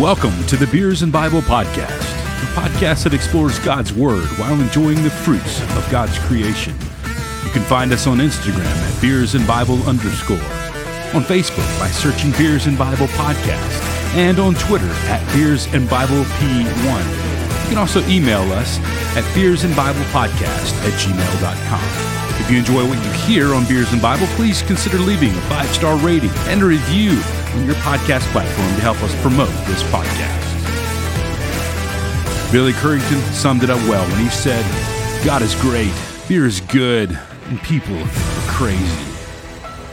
Welcome to the Beers and Bible Podcast, a podcast that explores God's Word while enjoying the fruits of God's creation. You can find us on Instagram at Beers and Bible underscore, on Facebook by searching Beers and Bible Podcast, and on Twitter at Beers and Bible P1. You can also email us at Beers and Bible Podcast at gmail.com. If you enjoy what you hear on Beers and Bible, please consider leaving a five star rating and a review on your podcast platform to help us promote this podcast. Billy Currington summed it up well when he said, God is great, beer is good, and people are crazy.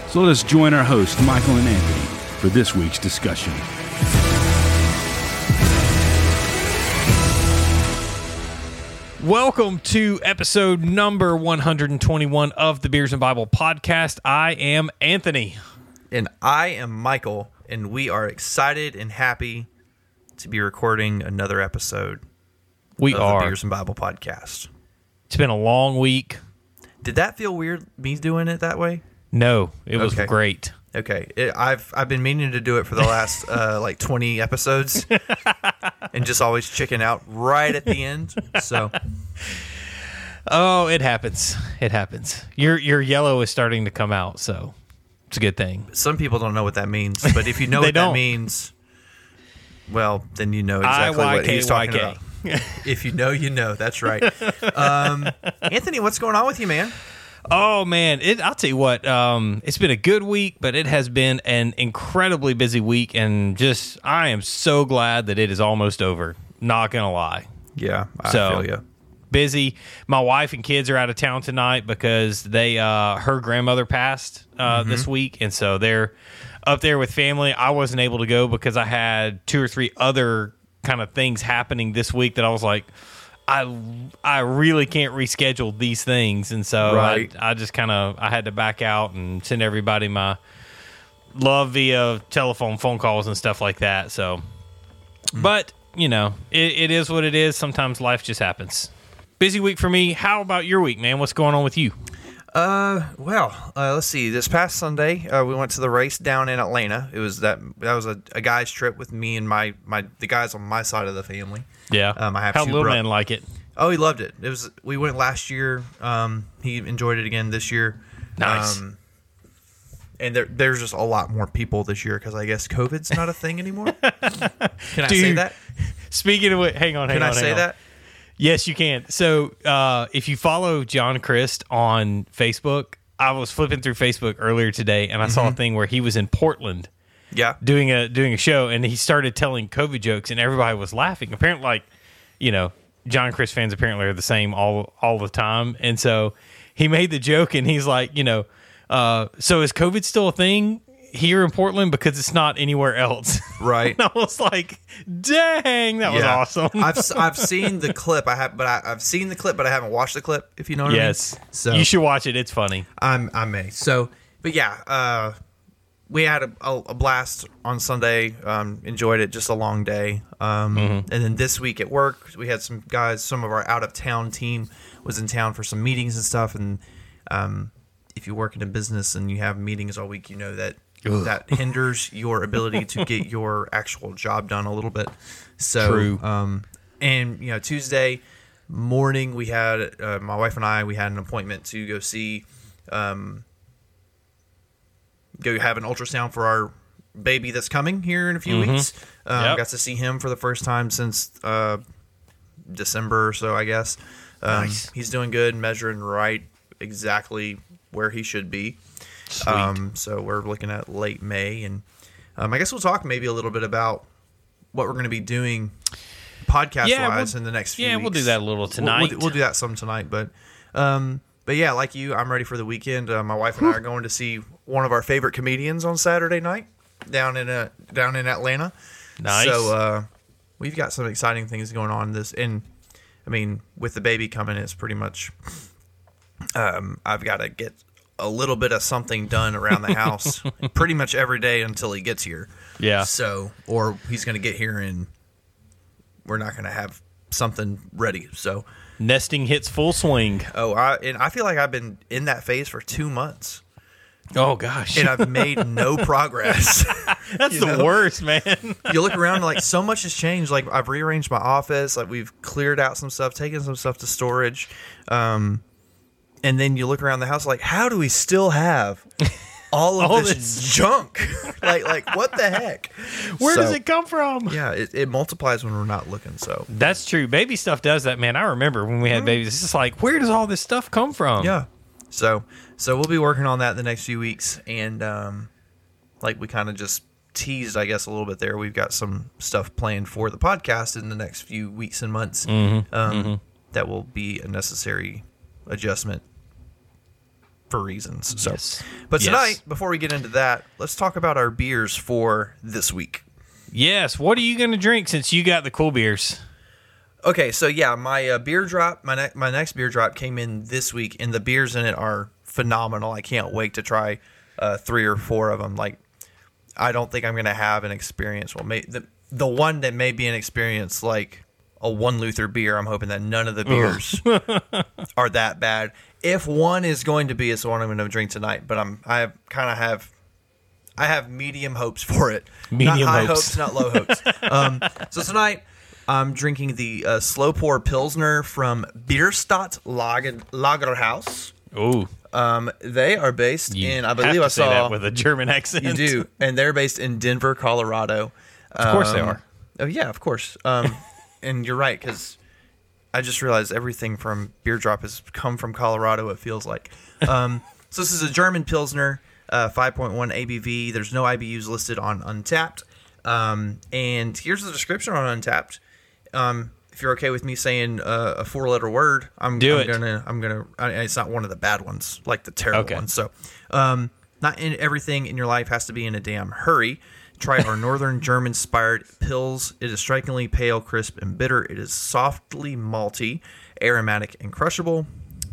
So let us join our hosts, Michael and Anthony, for this week's discussion. Welcome to episode number 121 of the Beers and Bible podcast. I am Anthony. And I am Michael, and we are excited and happy to be recording another episode We of are. the Beers and Bible podcast. It's been a long week. Did that feel weird, me doing it that way? No, it was Okay. great. Okay, it, I've I've been meaning to do it for the last uh, like twenty episodes, and just always chicken out right at the end. So Oh, it happens. It happens. Your your yellow is starting to come out, so it's a good thing. some people don't know what that means, but if you know what don't. that means, well, then you know exactly what he's talking about. If you know, you know. That's right. Um, Anthony, what's going on with you, man? Oh man, it, I'll tell you what. Um, it's been a good week, but it has been an incredibly busy week, and just I am so glad that it is almost over. Not gonna lie. Yeah, I So- feel you. busy. My wife and kids are out of town tonight because they uh her grandmother passed uh Mm-hmm. this week and so they're up there with family. I wasn't able to go because I had two or three other kind of things happening this week that I was like I I really can't reschedule these things and so Right. I I just kind of I had to back out and send everybody my love via telephone phone calls and stuff like that. So mm. but you know, it, it is what it is. Sometimes life just happens. Busy week for me. How about your week, man? What's going on with you? Uh, well, uh, let's see. This past Sunday, uh, we went to the race down in Atlanta. It was that that was a, a guy's trip with me and my my the guys on my side of the family. Yeah. Um, I have How little bro- man like it? Oh, he loved it. It was we went last year. Um, he enjoyed it again this year. Nice. Um, and there, there's just a lot more people this year because I guess COVID's not a thing anymore. Can I say that? Speaking of what, hang on, hang Can on. I say on. that? Yes, you can. So, uh, if you follow John Crist on Facebook, I was flipping through Facebook earlier today, and I saw a Mm-hmm. thing where he was in Portland Yeah. doing a doing a show, and he started telling COVID jokes, and everybody was laughing. Apparently, like you know, John Crist fans apparently are the same all all the time, and so he made the joke, and he's like, you know, uh, so is COVID still a thing here in Portland because it's not anywhere else? Right. and I was like, dang, that was awesome. I've I've seen the clip. I have, but I, I've seen the clip, but I haven't watched the clip. If you know what yes, I mean. So you should watch it. It's funny. I'm I may. So, but yeah, uh, we had a, a, a blast on Sunday. Um, enjoyed it. Just a long day. Um, Mm-hmm. and then this week at work, we had some guys. Some of our out of town team was in town for some meetings and stuff. And um, if you work in a business and you have meetings all week, you know that that hinders your ability to get your actual job done a little bit. So, True. Um, and you know, Tuesday morning we had uh, my wife and I we had an appointment to go see um, go have an ultrasound for our baby that's coming here in a few weeks. Um, Yep. Got to see him for the first time since uh, December or so, I guess. Um, Nice. He's doing good, measuring right exactly where he should be. Um, so we're looking at late May, and um, I guess we'll talk maybe a little bit about what we're going to be doing podcast Yeah, wise we'll- in the next few yeah, weeks. we'll do that a little We'll- tonight. We'll, we'll do that some tonight, but um, but yeah, like you, I'm ready for the weekend. Uh, my wife and I are going to see one of our favorite comedians on Saturday night down in uh, down in Atlanta. Nice. So uh, we've got some exciting things going on this, and I mean, with the baby coming, it's pretty much. Um, I've got to get a little bit of something done around the house pretty much every day until he gets here. Yeah. So, or he's going to get here and we're not going to have something ready. So, Nesting hits full swing. oh, I and I feel like I've been in that phase for two months, Oh gosh, and I've made no progress. that's the know? worst, man. you look around, like so much has changed. Like I've rearranged my office, like we've cleared out some stuff, taken some stuff to storage, um, and then you look around the house, like how do we still have all of All this, this- junk? like, like what the heck? Where does it come from? Yeah, it, it multiplies when we're not looking. So That's true. Baby stuff does that, man. I remember when we had babies. It's just like, where does all this stuff come from? Mm-hmm. yeah, so so we'll be working on that the next few weeks, and um, like we kind of just teased, I guess, a little bit there. We've got some stuff planned for the podcast in the next few weeks and months. Um, That will be a necessary adjustment for reasons. So, Yes. but Yes. tonight, before we get into that, let's talk about our beers for this week. Yes. What are you going to drink since you got the cool beers? Okay, so yeah, my uh, beer drop, my ne- my next beer drop came in this week, and the beers in it are phenomenal. I can't wait to try uh, three or four of them. Like, I don't think I'm gonna have an experience. Well, may- the the one that may be an experience like a one Luther beer. I'm hoping that none of the beers are that bad. If one is going to be, it's the one I'm going to drink tonight. But I'm I kind of have I have medium hopes for it. Medium not high hopes. hopes, not low hopes. um, so tonight I'm drinking the uh, slow pour pilsner from Bierstadt Lager, Lagerhaus. Ooh, Um, they are based you in I believe I saw that with a German accent. you do, and they're based in Denver, Colorado. Of course they Um, are. Oh yeah, of course. Um, and you're right because I just realized everything from Beer Drop has come from Colorado. It feels like. Um, so this is a German Pilsner, uh, 5.1 ABV. There's no IBUs listed on Untappd. Um, and here's the description on Untappd. Um, if you're okay with me saying uh, a four-letter word, I'm, Do I'm it. gonna. I'm gonna. I, it's not one of the bad ones, like the terrible Okay. ones. So, um, not in everything in your life has to be in a damn hurry. Try our northern German inspired pills. It is strikingly pale, crisp, and bitter. It is softly malty, aromatic, and crushable.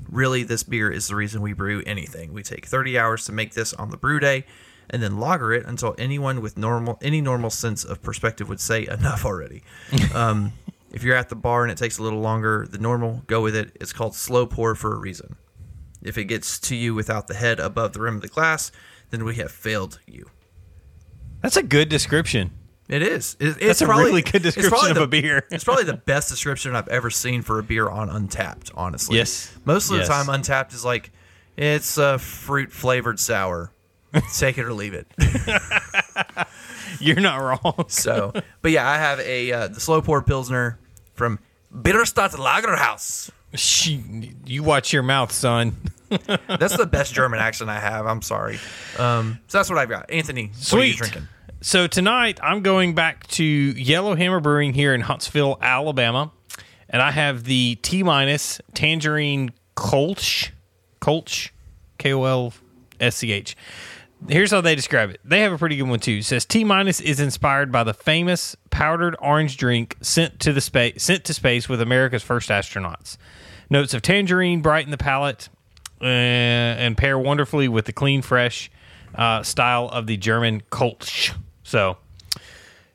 Really, this beer is the reason we brew anything. We take 30 hours to make this on the brew day and then lager it until anyone with normal any normal sense of perspective would say enough already. um, if you're at the bar and it takes a little longer than normal, go with it. It's called slow pour for a reason. If it gets to you without the head above the rim of the glass, then we have failed you. That's a good description. It is. It- it's That's a probably- really good description of the- a beer. it's probably the best description I've ever seen for a beer on Untappd. Honestly, Yes. Most of Yes. the time, Untappd is like it's a fruit flavored sour. Take it or leave it. You're not wrong. So, but yeah, I have a uh, the slow pour pilsner from Bierstadt Lagerhaus. Shh, you watch your mouth, son. That's the best German accent I have. I'm sorry. Um, so that's what I've got. Anthony, what are you drinking? So tonight I'm going back to Yellowhammer Brewing here in Huntsville, Alabama, and I have the T minus Tangerine Kolsch, Kolsch, K O L S C H. Here's how they describe it. They have a pretty good one too. It says T minus is inspired by the famous powdered orange drink sent to the space sent to space with America's first astronauts. Notes of tangerine brighten the palate uh, and pair wonderfully with the clean, fresh uh, style of the German Kolsch. So,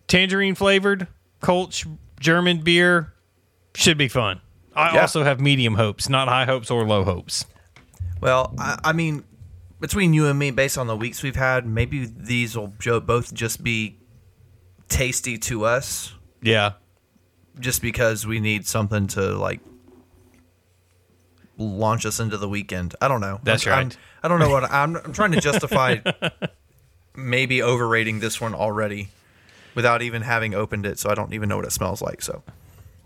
tangerine flavored Kolsch German beer should be fun. I Yeah. also have medium hopes, not high hopes or low hopes. Well, I, I mean, between you and me, based on the weeks we've had, maybe these will both just be tasty to us, Yeah. just because we need something to like launch us into the weekend. I don't know. That's I'm, I'm- right. I don't know what I'm. I'm trying to justify maybe overrating this one already without even having opened it, so I don't even know what it smells like. So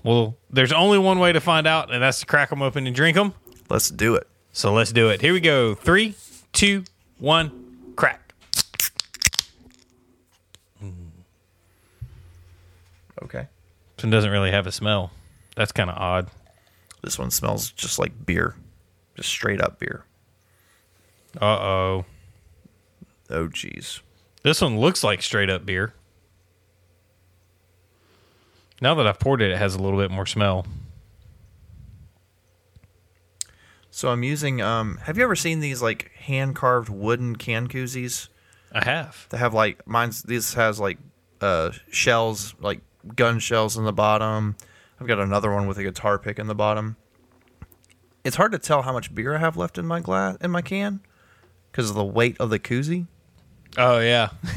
Well, there's only one way to find out, and that's to crack them open and drink them. let's do it. So let's do it. Here we go. Three, two, one, crack. Okay. This one doesn't really have a smell. That's kind of odd. This one smells just like beer, just straight up beer. Uh oh. Oh, geez. This one looks like straight up beer. Now that I've poured it, it has a little bit more smell. So I'm using. Um, have you ever seen these like hand carved wooden can koozies? I have. They have like mine's. This has like uh, shells, like gun shells in the bottom. I've got another one with a guitar pick in the bottom. It's hard to tell how much beer I have left in my glass in my can because of the weight of the koozie. Oh yeah.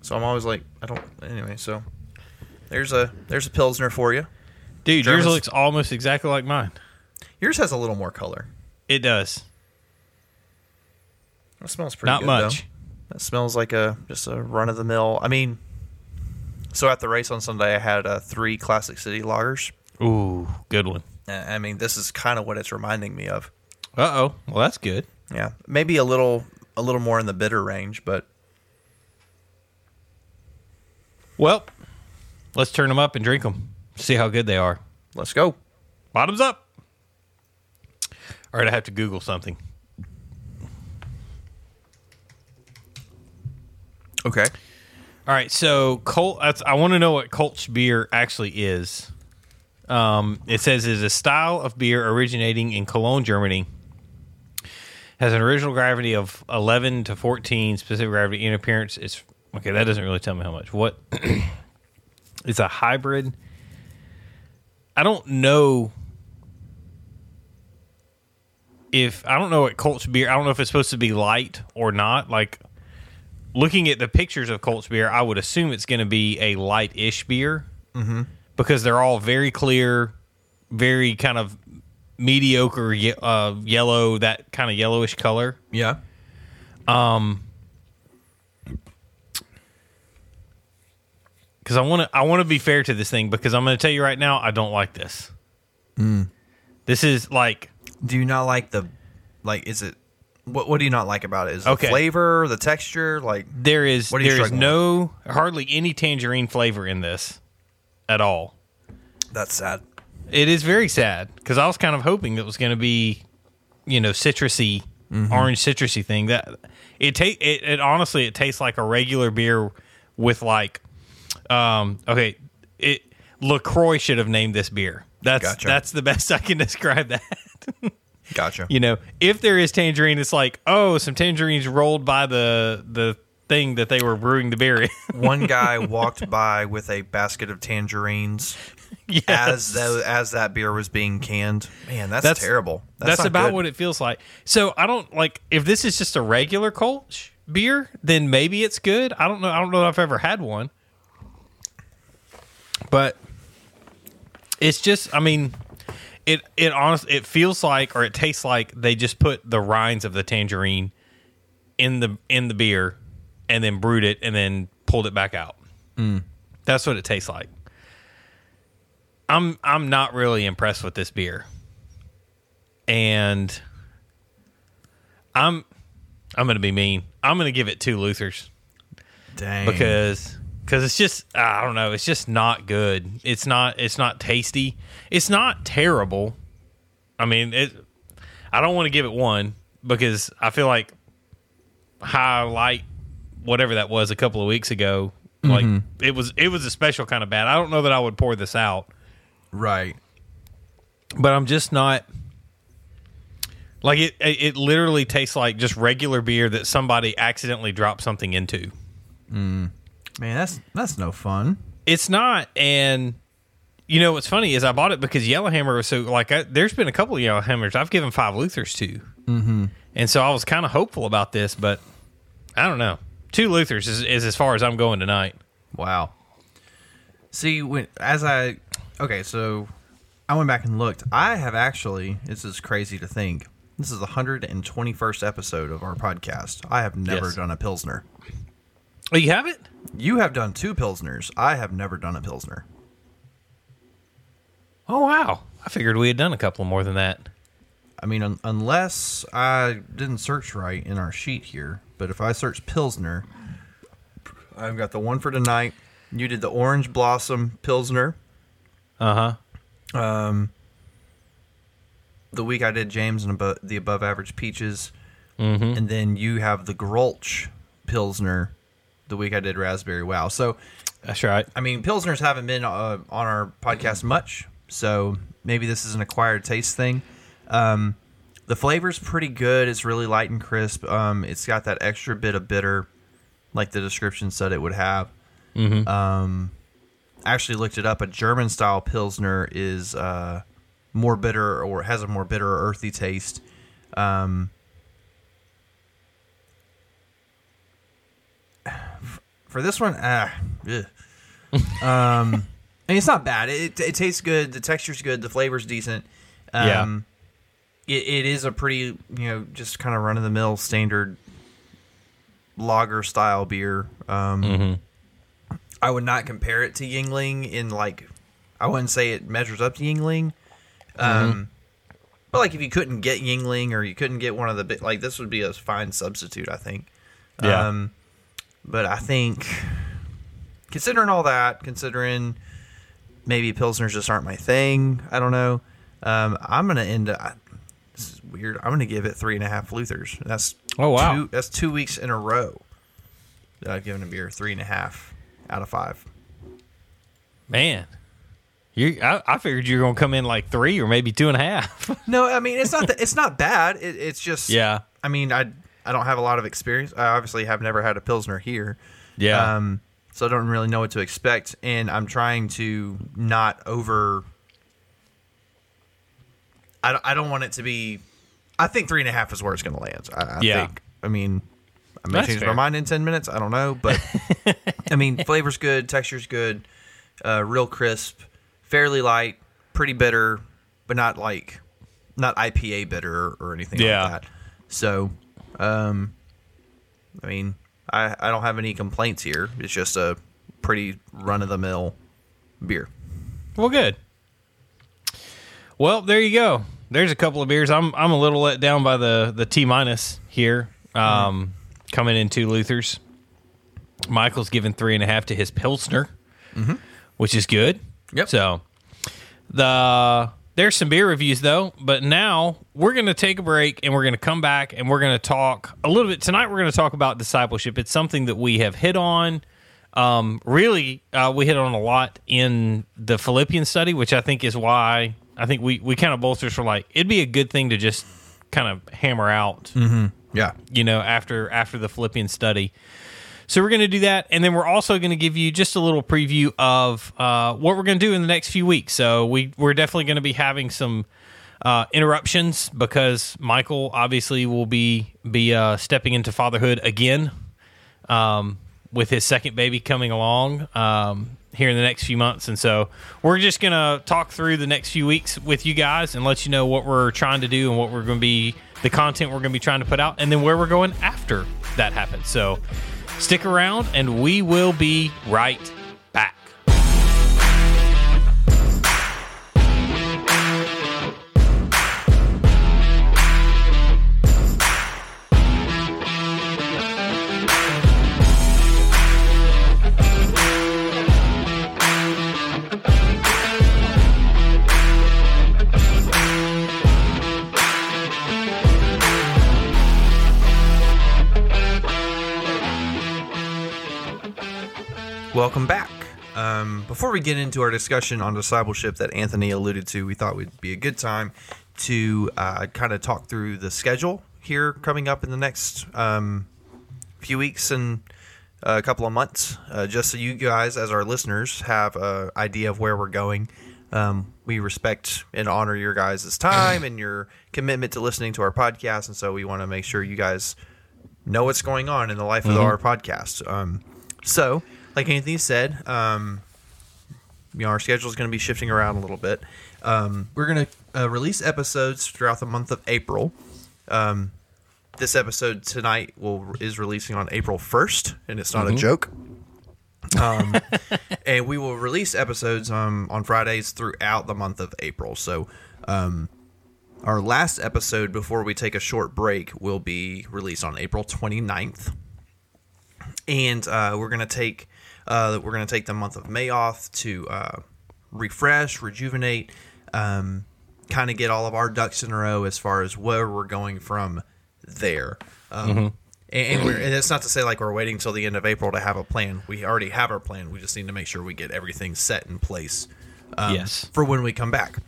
So I'm always like, I don't. Anyway, so there's a there's a pilsner for you. Dude, Germans- yours looks almost exactly like mine. Yours has a little more color. It does. It smells pretty Not good, much. though. That smells like a just a run of the mill. I mean, so at the race on Sunday, I had uh, three Classic City lagers. Ooh, good one. Uh, I mean, this is kind of what it's reminding me of. Uh oh. Well, that's good. Yeah, maybe a little a little more in the bitter range, but Well, let's turn them up and drink them. See how good they are. let's go. Bottoms up. All right, I have to Google something. Okay. All right, so Colt. That's, I want to know what Kolsch beer actually is. Um, it says it's a style of beer originating in Cologne, Germany. Has an original gravity of 11 to 14. Specific gravity in appearance It's okay. That doesn't really tell me how much. What? it's a hybrid. I don't know if I don't know what Kolsch beer. I don't know if it's supposed to be light or not. Like looking at the pictures of Kolsch beer, I would assume it's going to be a light-ish beer mm-hmm. because they're all very clear, very kind of mediocre uh, yellow, that kind of yellowish color. Yeah. Um, Because I want to, I want to be fair to this thing because I'm going to tell you right now, I don't like this. This is like Do you not like the like? Is it what? What do you not like about it? Is it Okay. the flavor, the texture? Like, there is What are you there is struggling no hardly any tangerine flavor in this at all. that's sad. It is very sad because I was kind of hoping that was going to be, you know, citrusy, orange citrusy thing. That it take it, it honestly it tastes like a regular beer with like, um, okay, it Lacroix should have named this beer. That's Gotcha. that's the best I can describe that. Gotcha. you know, if there is tangerine, it's like oh, some tangerines rolled by the the thing that they were brewing the beer in. One guy walked by with a basket of tangerines yes. as though as that beer was being canned. Man, that's, That's- terrible. That's, not about good. what it feels like. So I don't like if this is just a regular Kolsch beer, then maybe it's good. I don't know. I don't know if I've ever had one, but it's just. I mean, it it honestly it feels like or it tastes like they just put the rinds of the tangerine in the in the beer and then brewed it and then pulled it back out. Mm. That's what it tastes like. I'm I'm not really impressed with this beer and I'm I'm gonna be mean. I'm gonna give it two Luthers Dang. because because it's just I don't know. It's just not good. It's not it's not tasty. It's not terrible. I mean it. I don't want to give it one because I feel like high light whatever that was a couple of weeks ago. Like mm-hmm. it was it was a special kind of bad. I don't know that I would pour this out right. but I'm just not like it. It it literally tastes like just regular beer that somebody accidentally dropped something into. Mm. Man, that's that's no fun. It's not, and you know what's funny is I bought it because Yellowhammer was so like. I, there's been a couple of Yellowhammers I've given five Luthers to, mm-hmm. and so I was kind of hopeful about this, but I don't know. Two Luthers is, is as far as I'm going tonight. Wow. See, when as I okay, so I went back and looked. I have actually. This is crazy to think. This is the hundred and twenty-first episode of our podcast. I have never Yes. done a pilsner. Oh, you have it? You have done two pilsners. I have never done a pilsner. Oh wow! I figured we had done a couple more than that. I mean, un- unless I didn't search right in our sheet here, but if I search Pilsner, I've got the one for tonight. You did the Orange Blossom Pilsner. Uh huh. Um, the week I did James and abo- the Above Average Peaches. Mm-hmm. And then you have the Grolsch Pilsner the week I did Raspberry Wow. So, That's right. I mean, Pilsners haven't been uh, on our podcast much, so maybe this is an acquired taste thing. Um, the flavor's pretty good. It's really light and crisp. Um, it's got that extra bit of bitter, like the description said it would have. Um, I actually looked it up. A German style pilsner is uh, more bitter or has a more bitter or earthy taste. Um, for this one, ah, um, I mean, it's not bad. It, it tastes good. The texture's good. The flavor's decent. Yeah. Um, it, it is a pretty, you know, just kind of run of the mill standard lager style beer. Um, I would not compare it to Yuengling in like, I wouldn't say it measures up to Yuengling. Um, but like if you couldn't get Yuengling or you couldn't get one of the big, like this would be a fine substitute, I think. Yeah. Um, but I think considering all that, considering maybe pilsners just aren't my thing, I don't know. Um, I'm gonna end. up this is weird. I'm gonna give it three and a half Luthers. That's Oh, wow. Two, that's two weeks in a row. That I've given a beer three and a half out of five. Man, you I, I figured you were gonna come in like three or maybe two and a half. No, I mean it's not that it's not bad. It, it's just Yeah. I mean I I don't have a lot of experience. I obviously have never had a pilsner here. yeah. Um, so I don't really know what to expect, and I'm trying to not over. I don't, I don't want it to be. I think three and a half is where it's going to land. I, I Yeah. think. I mean, I may That's change fair. my mind in ten minutes. I don't know, but I mean, flavor's good, texture's good, uh, real crisp, fairly light, pretty bitter, but not like not IPA bitter or anything Yeah. like that. So, um, I mean, I, I don't have any complaints here. It's just a pretty run of the mill beer. Well, good. Well, there you go. There's a couple of beers. I'm I'm a little let down by the the T minus here. Um, coming into Luther's. Michael's given three and a half to his Pilsner, which is good. Yep. So the there's some beer reviews though, but now we're going to take a break and we're going to come back and we're going to talk a little bit tonight. We're going to talk about discipleship. It's something that we have hit on. Um, really, uh, we hit on a lot in the Philippian study, which I think is why I think we we kind of bolsters for like it'd be a good thing to just kind of hammer out Yeah. you know, after after the Philippian study. So we're going to do that, and then we're also going to give you just a little preview of uh, what we're going to do in the next few weeks. So we we're definitely going to be having some uh, interruptions because Michael obviously will be be uh, stepping into fatherhood again um, with his second baby coming along um, here in the next few months, and so we're just going to talk through the next few weeks with you guys and let you know what we're trying to do and what we're going to be the content we're going to be trying to put out, and then where we're going after that happens. So stick around, and we will be right before we get into our discussion on discipleship that Anthony alluded to, we thought would be a good time to uh, kind of talk through the schedule here coming up in the next um, few weeks and a couple of months, uh, just so you guys, as our listeners, have an idea of where we're going. Um, we respect and honor your guys' time and your commitment to listening to our podcast, and so we want to make sure you guys know what's going on in the life of our podcast. Um, so, like Anthony said, um, you know, our schedule is going to be shifting around a little bit. Um, we're going to uh, release episodes throughout the month of April. Um, this episode tonight will is releasing on April first, and it's not a joke. Um, and we will release episodes um, on Fridays throughout the month of April. So, um, our last episode before we take a short break will be released on April 29th. And uh, we're going to take uh, that we're going to take the month of May off to uh, refresh, rejuvenate, um, kind of get all of our ducks in a row as far as where we're going from there. Um, and, and, we're, and it's not to say like we're waiting until the end of April to have a plan. We already have our plan. We just need to make sure we get everything set in place um, Yes. for when we come back.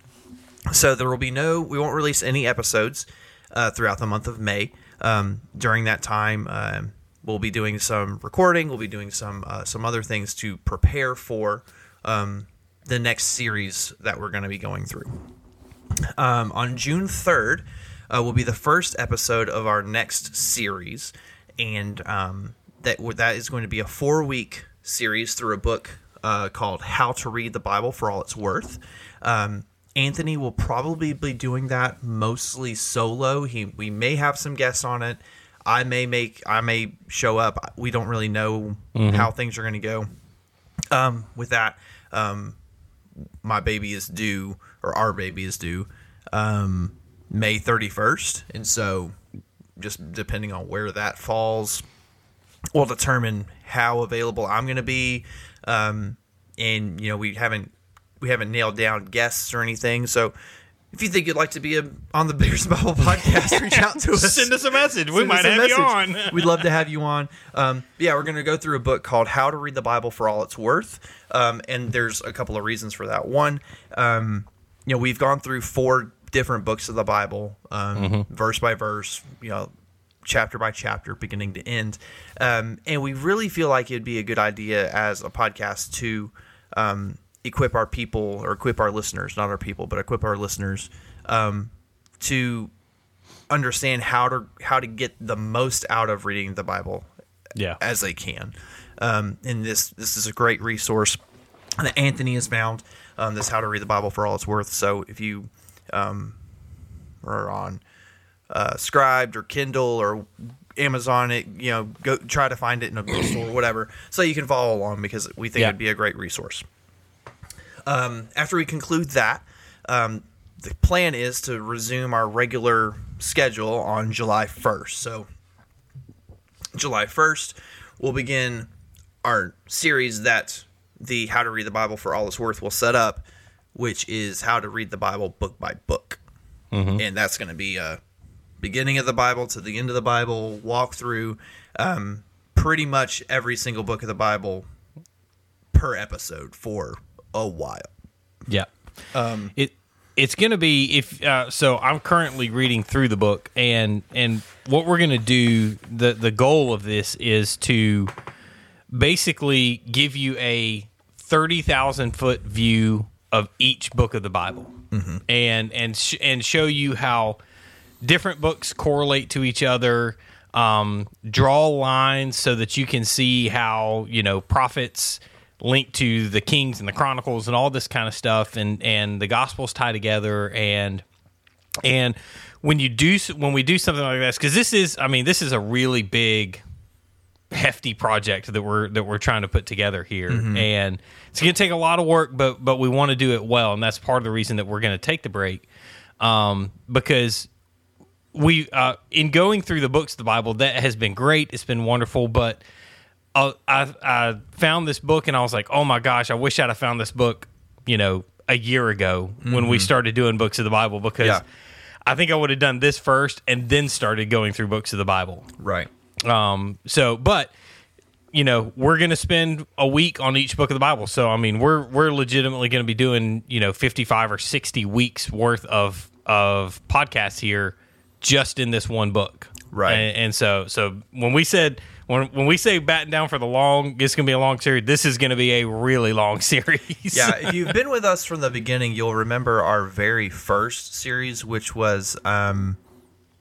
So there will be no, we won't release any episodes uh, throughout the month of May. Um, during that time, um, we'll be doing some recording. We'll be doing some uh, some other things to prepare for um, the next series that we're going to be going through. Um, on June 3rd uh, will be the first episode of our next series, and um, that that is going to be a four week series through a book uh, called How to Read the Bible for All It's Worth. Um, Anthony will probably be doing that mostly solo. He we may have some guests on it. I may make I may show up. We don't really know how things are going to go. Um, with that, um, my baby is due, or our baby is due, um, May 31st. And so, just depending on where that falls, will determine how available I'm going to be. Um, and, you know, we haven't. We haven't nailed down guests or anything, so if you think you'd like to be a, on the Bears Bible podcast, reach out to us. Send us a message. We Send might us a have you message. on. We'd love to have you on. Um, yeah, we're going to go through a book called How to Read the Bible for All It's Worth. Um, and there's a couple of reasons for that. One, um, you know, we've gone through four different books of the Bible, um, verse by verse, you know, chapter by chapter, beginning to end. Um, and we really feel like it'd be a good idea as a podcast to um, equip our people or equip our listeners, not our people, but equip our listeners um, to understand how to how to get the most out of reading the Bible Yeah. as they can. Um, and this this is a great resource that Anthony has found. Um, this how to read the Bible for all it's worth. So if you um, are on uh, Scribd or Kindle or Amazon, it you know go try to find it in a bookstore or whatever, so you can follow along because we think Yeah. it'd be a great resource. Um, after we conclude that, um, the plan is to resume our regular schedule on July 1st. So, July 1st, we'll begin our series that the How to Read the Bible for All It's Worth will set up, which is how to read the Bible book by book. And that's going to be a beginning of the Bible to the end of the Bible, walk through um, pretty much every single book of the Bible per episode for a while. Yeah. Um, it it's going to be if uh, so. I'm currently reading through the book, and and what we're going to do the the goal of this is to basically give you a thirty thousand foot view of each book of the Bible, and and sh- and show you how different books correlate to each other. Um, draw lines so that you can see how you know prophets link to the Kings and the Chronicles and all this kind of stuff, and and the Gospels tie together, and and when you do when we do something like this, because this is, I mean, this is a really big hefty project that we're that we're trying to put together here. And it's going to take a lot of work but but we want to do it well and that's part of the reason that we're going to take the break. Um, because we uh, in going through the books of the bible that has been great it's been wonderful but uh, I, I found this book and i was like oh my gosh i wish i'd have found this book you know a year ago when we started doing books of the bible because Yeah. i think i would have done this first and then started going through books of the bible Right. um, so, but you know, we're going to spend a week on each book of the Bible. So, I mean, we're we're legitimately going to be doing you know fifty five or sixty weeks worth of of podcasts here just in this one book, Right. And, and so, so when we said when when we say batten down for the long, it's going to be a long series. This is going to be a really long series. Yeah, if you've been with us from the beginning, you'll remember our very first series, which was um,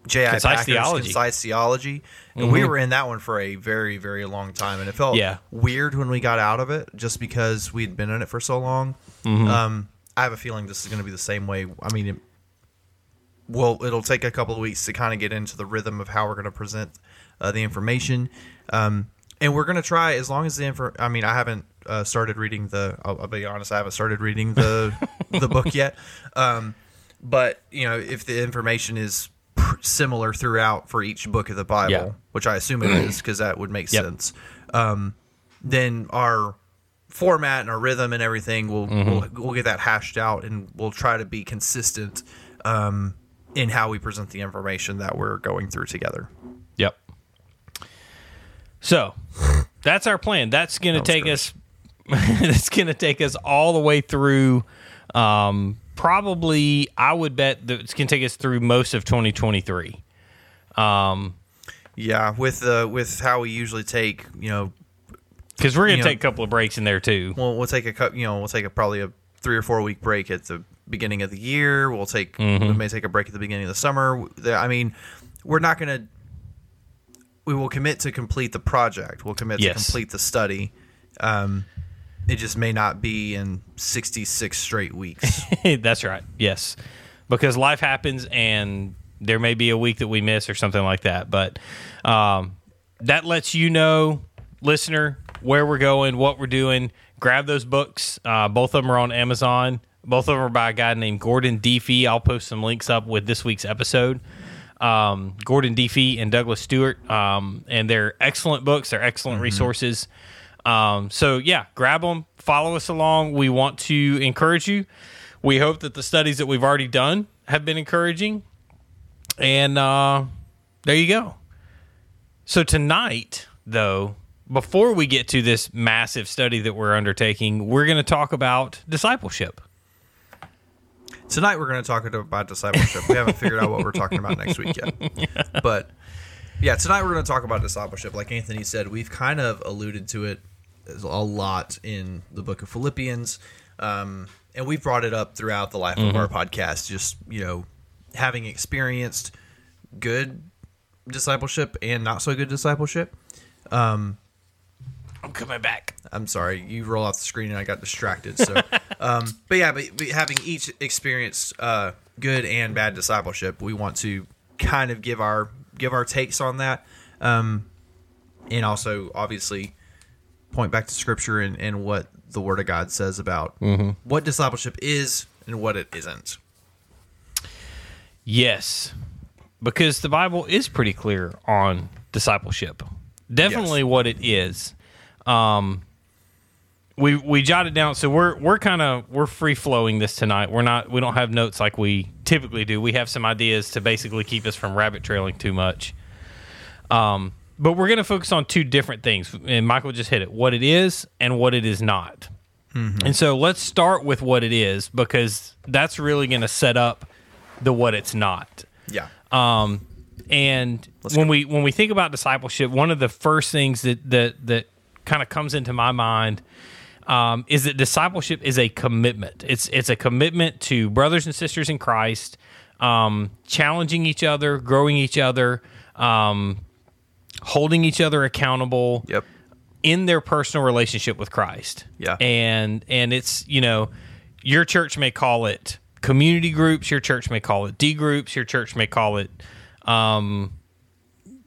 J.I. Concise Packer's Theology. Concise Theology. And we were in that one for a very, very long time. And it felt Yeah. weird when we got out of it just because we'd been in it for so long. Um, I have a feeling this is going to be the same way. I mean, it, well, it'll take a couple of weeks to kind of get into the rhythm of how we're going to present uh, the information. Um, and we're going to try as long as the info. I mean, I haven't uh, started reading the. I'll, I'll be honest, I haven't started reading the the book yet. Um, but you know, if the information is pr- similar throughout for each book of the Bible, Yeah. which I assume it is, because that would make Yep. sense. Um, then our format and our rhythm and everything will we'll, we'll get that hashed out, and we'll try to be consistent um, in how we present the information that we're going through together. So that's our plan. That's going to take us. that's going to take us all the way through. Um, probably, I would bet that it's going to take us through most of 2023. Yeah, with uh, with how we usually take you know because we're gonna You know- take a couple of breaks in there too. Well, we'll take a cou- you know we'll take a probably a three or four week break at the beginning of the year. We'll take Mm-hmm. we may take a break at the beginning of the summer. I mean, we're not going to. We will commit to complete the project. We'll commit Yes. to complete the study. Um, it just may not be in sixty six straight weeks. That's right. Yes, because life happens, and there may be a week that we miss or something like that. But um, that lets you know, listener, where we're going, what we're doing. Grab those books. Uh, both of them are on Amazon. Both of them are by a guy named Gordon D. Fee. I'll post some links up with this week's episode. Um, Gordon D. Fee and Douglas Stuart, um, and they're excellent books. They're excellent resources. Um, so yeah, grab them, follow us along. We want to encourage you. We hope that the studies that we've already done have been encouraging. And uh, there you go. So tonight, though, before we get to this massive study that we're undertaking, we're going to talk about discipleship. Tonight we're going to talk about discipleship. We haven't figured out what we're talking about next week yet. But yeah, tonight we're going to talk about discipleship. Like Anthony said, we've kind of alluded to it a lot in the book of Philippians. Um, and we've brought it up throughout the life of our podcast, just, you know, having experienced good discipleship and not so good discipleship. I'm coming back. I'm sorry, you roll off the screen and I got distracted. So, um, but yeah, but, but having each experienced uh, good and bad discipleship, we want to kind of give our give our takes on that, um, and also obviously point back to Scripture and, and what the Word of God says about what discipleship is and what it isn't. Yes, because the Bible is pretty clear on discipleship. Definitely Yes. what it is. Um, we we jotted down, so we're we're kind of we're free flowing this tonight. We're not we don't have notes like we typically do. We have some ideas to basically keep us from rabbit trailing too much. Um, but we're going to focus on two different things, and Michael just hit it: what it is and what it is not. And so let's start with what it is because that's really going to set up the what it's not. Yeah. Um, and when we when we think about discipleship, one of the first things that that that kind of comes into my mind um, is that discipleship is a commitment. It's it's a commitment to brothers and sisters in Christ, um, challenging each other, growing each other, um, holding each other accountable yep. in their personal relationship with Christ. Yeah. And and it's, you know, your church may call it community groups, your church may call it D groups, your church may call it um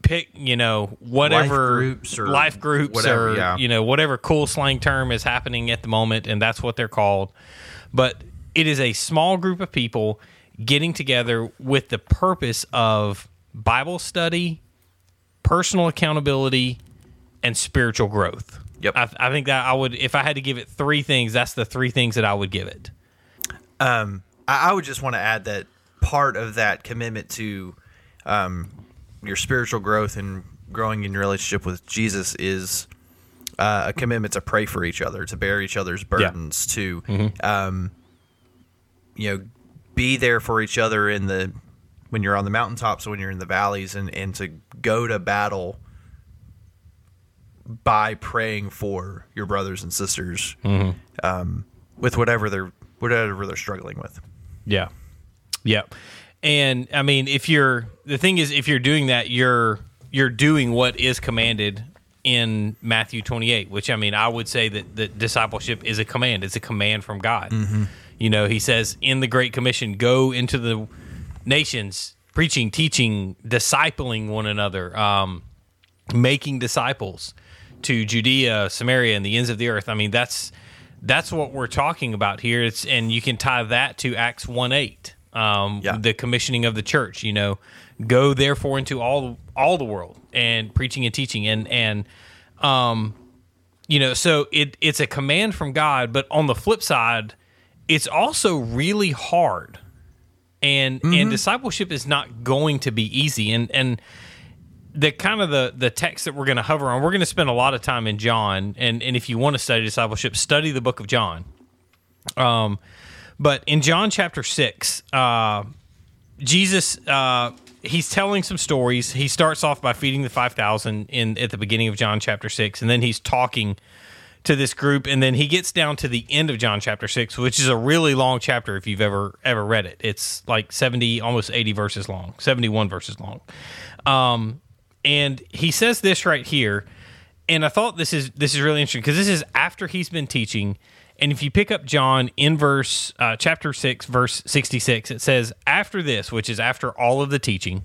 pick, you know, whatever groups or life groups whatever, or yeah. you know, whatever cool slang term is happening at the moment and that's what they're called. But it is a small group of people getting together with the purpose of Bible study, personal accountability, and spiritual growth. Yep. I, I think that I would, if I had to give it three things, that's the three things that I would give it. Um, I, I would just want to add that part of that commitment to um, your spiritual growth and growing in your relationship with Jesus is uh, a commitment to pray for each other, to bear each other's burdens, to um, you know be there for each other in the when you're on the mountaintops, when you're in the valleys, and and to go to battle by praying for your brothers and sisters um, with whatever they're whatever they're struggling with. Yeah. Yeah. And I mean, if you're the thing is, if you're doing that, you're you're doing what is commanded in Matthew 28, which I mean, I would say that that discipleship is a command. It's a command from God. You know, He says in the Great Commission, go into the nations, preaching, teaching, discipling one another, um, making disciples to Judea, Samaria, and the ends of the earth. I mean, that's that's what we're talking about here. It's and you can tie that to Acts one eight, um, Yeah. the commissioning of the church. You know, go therefore into all all the world and preaching and teaching and and um, you know, so it it's a command from God, but on the flip side, it's also really hard. And and discipleship is not going to be easy. And and the kind of the the text that we're going to hover on, we're going to spend a lot of time in John. And and if you want to study discipleship, study the book of John. Um, but in John chapter six, uh, Jesus uh, he's telling some stories. He starts off by feeding the five thousand in at the beginning of John chapter six, and then he's talking to this group, and then he gets down to the end of John chapter six, which is a really long chapter if you've ever ever read it. It's like seventy, almost eighty verses long, seventy one verses long. Um, and he says this right here, and I thought this is this is really interesting because this is after he's been teaching. And if you pick up John in verse uh, chapter six, verse sixty six, it says, "After this, which is after all of the teaching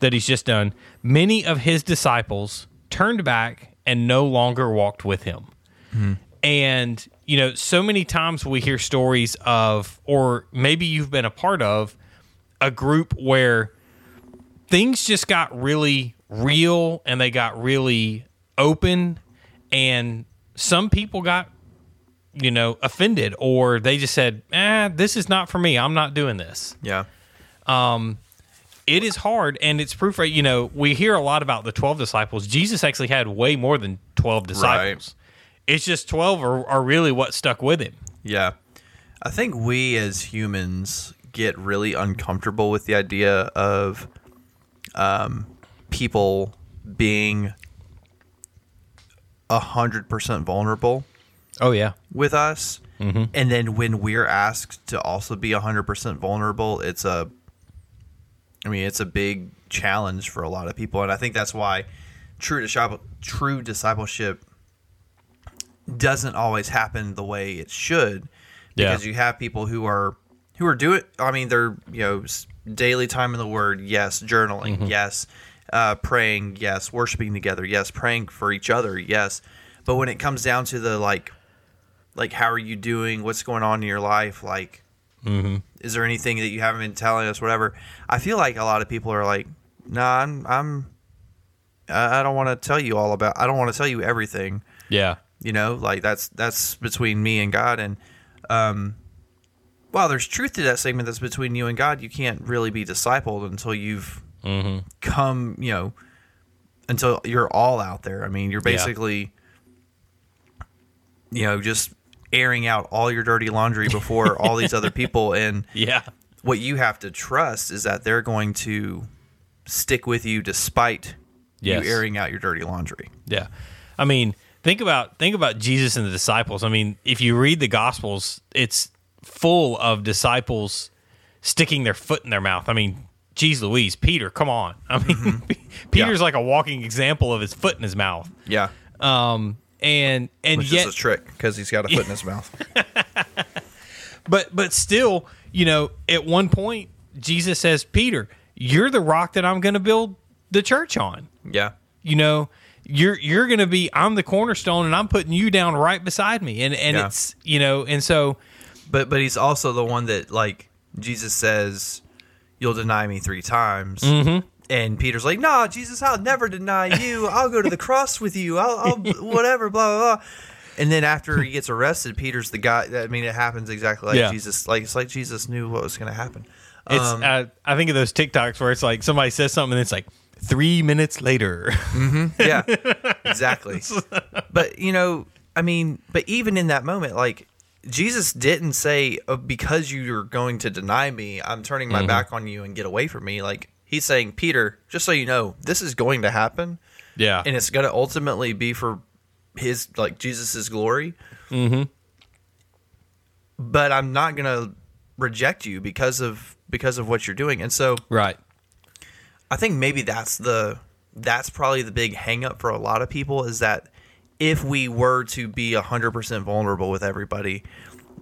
that he's just done, many of his disciples turned back and no longer walked with him." And you know, so many times we hear stories of, or maybe you've been a part of, a group where things just got really real and they got really open, and some people got you know, offended or they just said, "Ah, this is not for me. I'm not doing this." Yeah. Um, it is hard and it's proof right, you know, we hear a lot about the 12 disciples. Jesus actually had way more than 12 disciples. It's just 12 are, are really what stuck with him. Yeah. I think we as humans get really uncomfortable with the idea of um, people being a hundred percent vulnerable Oh yeah. with us, and then when we're asked to also be a hundred percent vulnerable, it's a, I mean, it's a big challenge for a lot of people, and I think that's why true disciple, true discipleship doesn't always happen the way it should, Yeah. because you have people who are who are doing. I mean, they're you know daily time in the Word, yes, journaling, yes, uh, praying, yes, worshiping together, yes, praying for each other, yes. But when it comes down to the like, like how are you doing? What's going on in your life? Like, is there anything that you haven't been telling us? Whatever. I feel like a lot of people are like, nah, I'm, I'm I don't want to tell you all about. I don't want to tell you everything Yeah. you know like that's that's between me and god and um while there's truth to that segment that's between you and god you can't really be discipled until you've come you know until you're all out there i mean you're Yeah. basically you know just airing out all your dirty laundry before all these other people and Yeah. what you have to trust is that they're going to stick with you despite Yes. you airing out your dirty laundry Yeah. I mean, think about think about Jesus and the disciples. I mean, if you read the gospels, it's full of disciples sticking their foot in their mouth. I mean, geez Louise, Peter, come on. I mean, Peter's like a walking example of his foot in his mouth. yeah Um and and which yet is a trick because he's got a foot in his mouth but but still, you know, at one point Jesus says, "Peter, you're the rock that I'm going to build the church on." yeah you know you're you're gonna be i'm the cornerstone and i'm putting you down right beside me and and Yeah. it's you know and so But but he's also the one that like Jesus says, "You'll deny me three times." Mm-hmm. And Peter's like, "Nah, Jesus, I'll never deny you. I'll go to the cross with you. I'll, I'll whatever, blah blah blah." And then after he gets arrested, Peter's the guy. I mean, it happens exactly like Yeah. Jesus. Like it's like Jesus knew what was going to happen. it's Um, uh, i think of those tiktoks where it's like somebody says something and it's like three minutes later yeah, exactly. But you know, I mean, but even in that moment, like Jesus didn't say, oh, "Because you're going to deny me, I'm turning my back on you and get away from me." Like he's saying, Peter, just so you know, this is going to happen, yeah and it's going to ultimately be for his like Jesus's glory. Mm-hmm. But I'm not going to reject you because of because of what you're doing, and so right I think maybe that's the that's probably the big hang up for a lot of people is that if we were to be 100% vulnerable with everybody,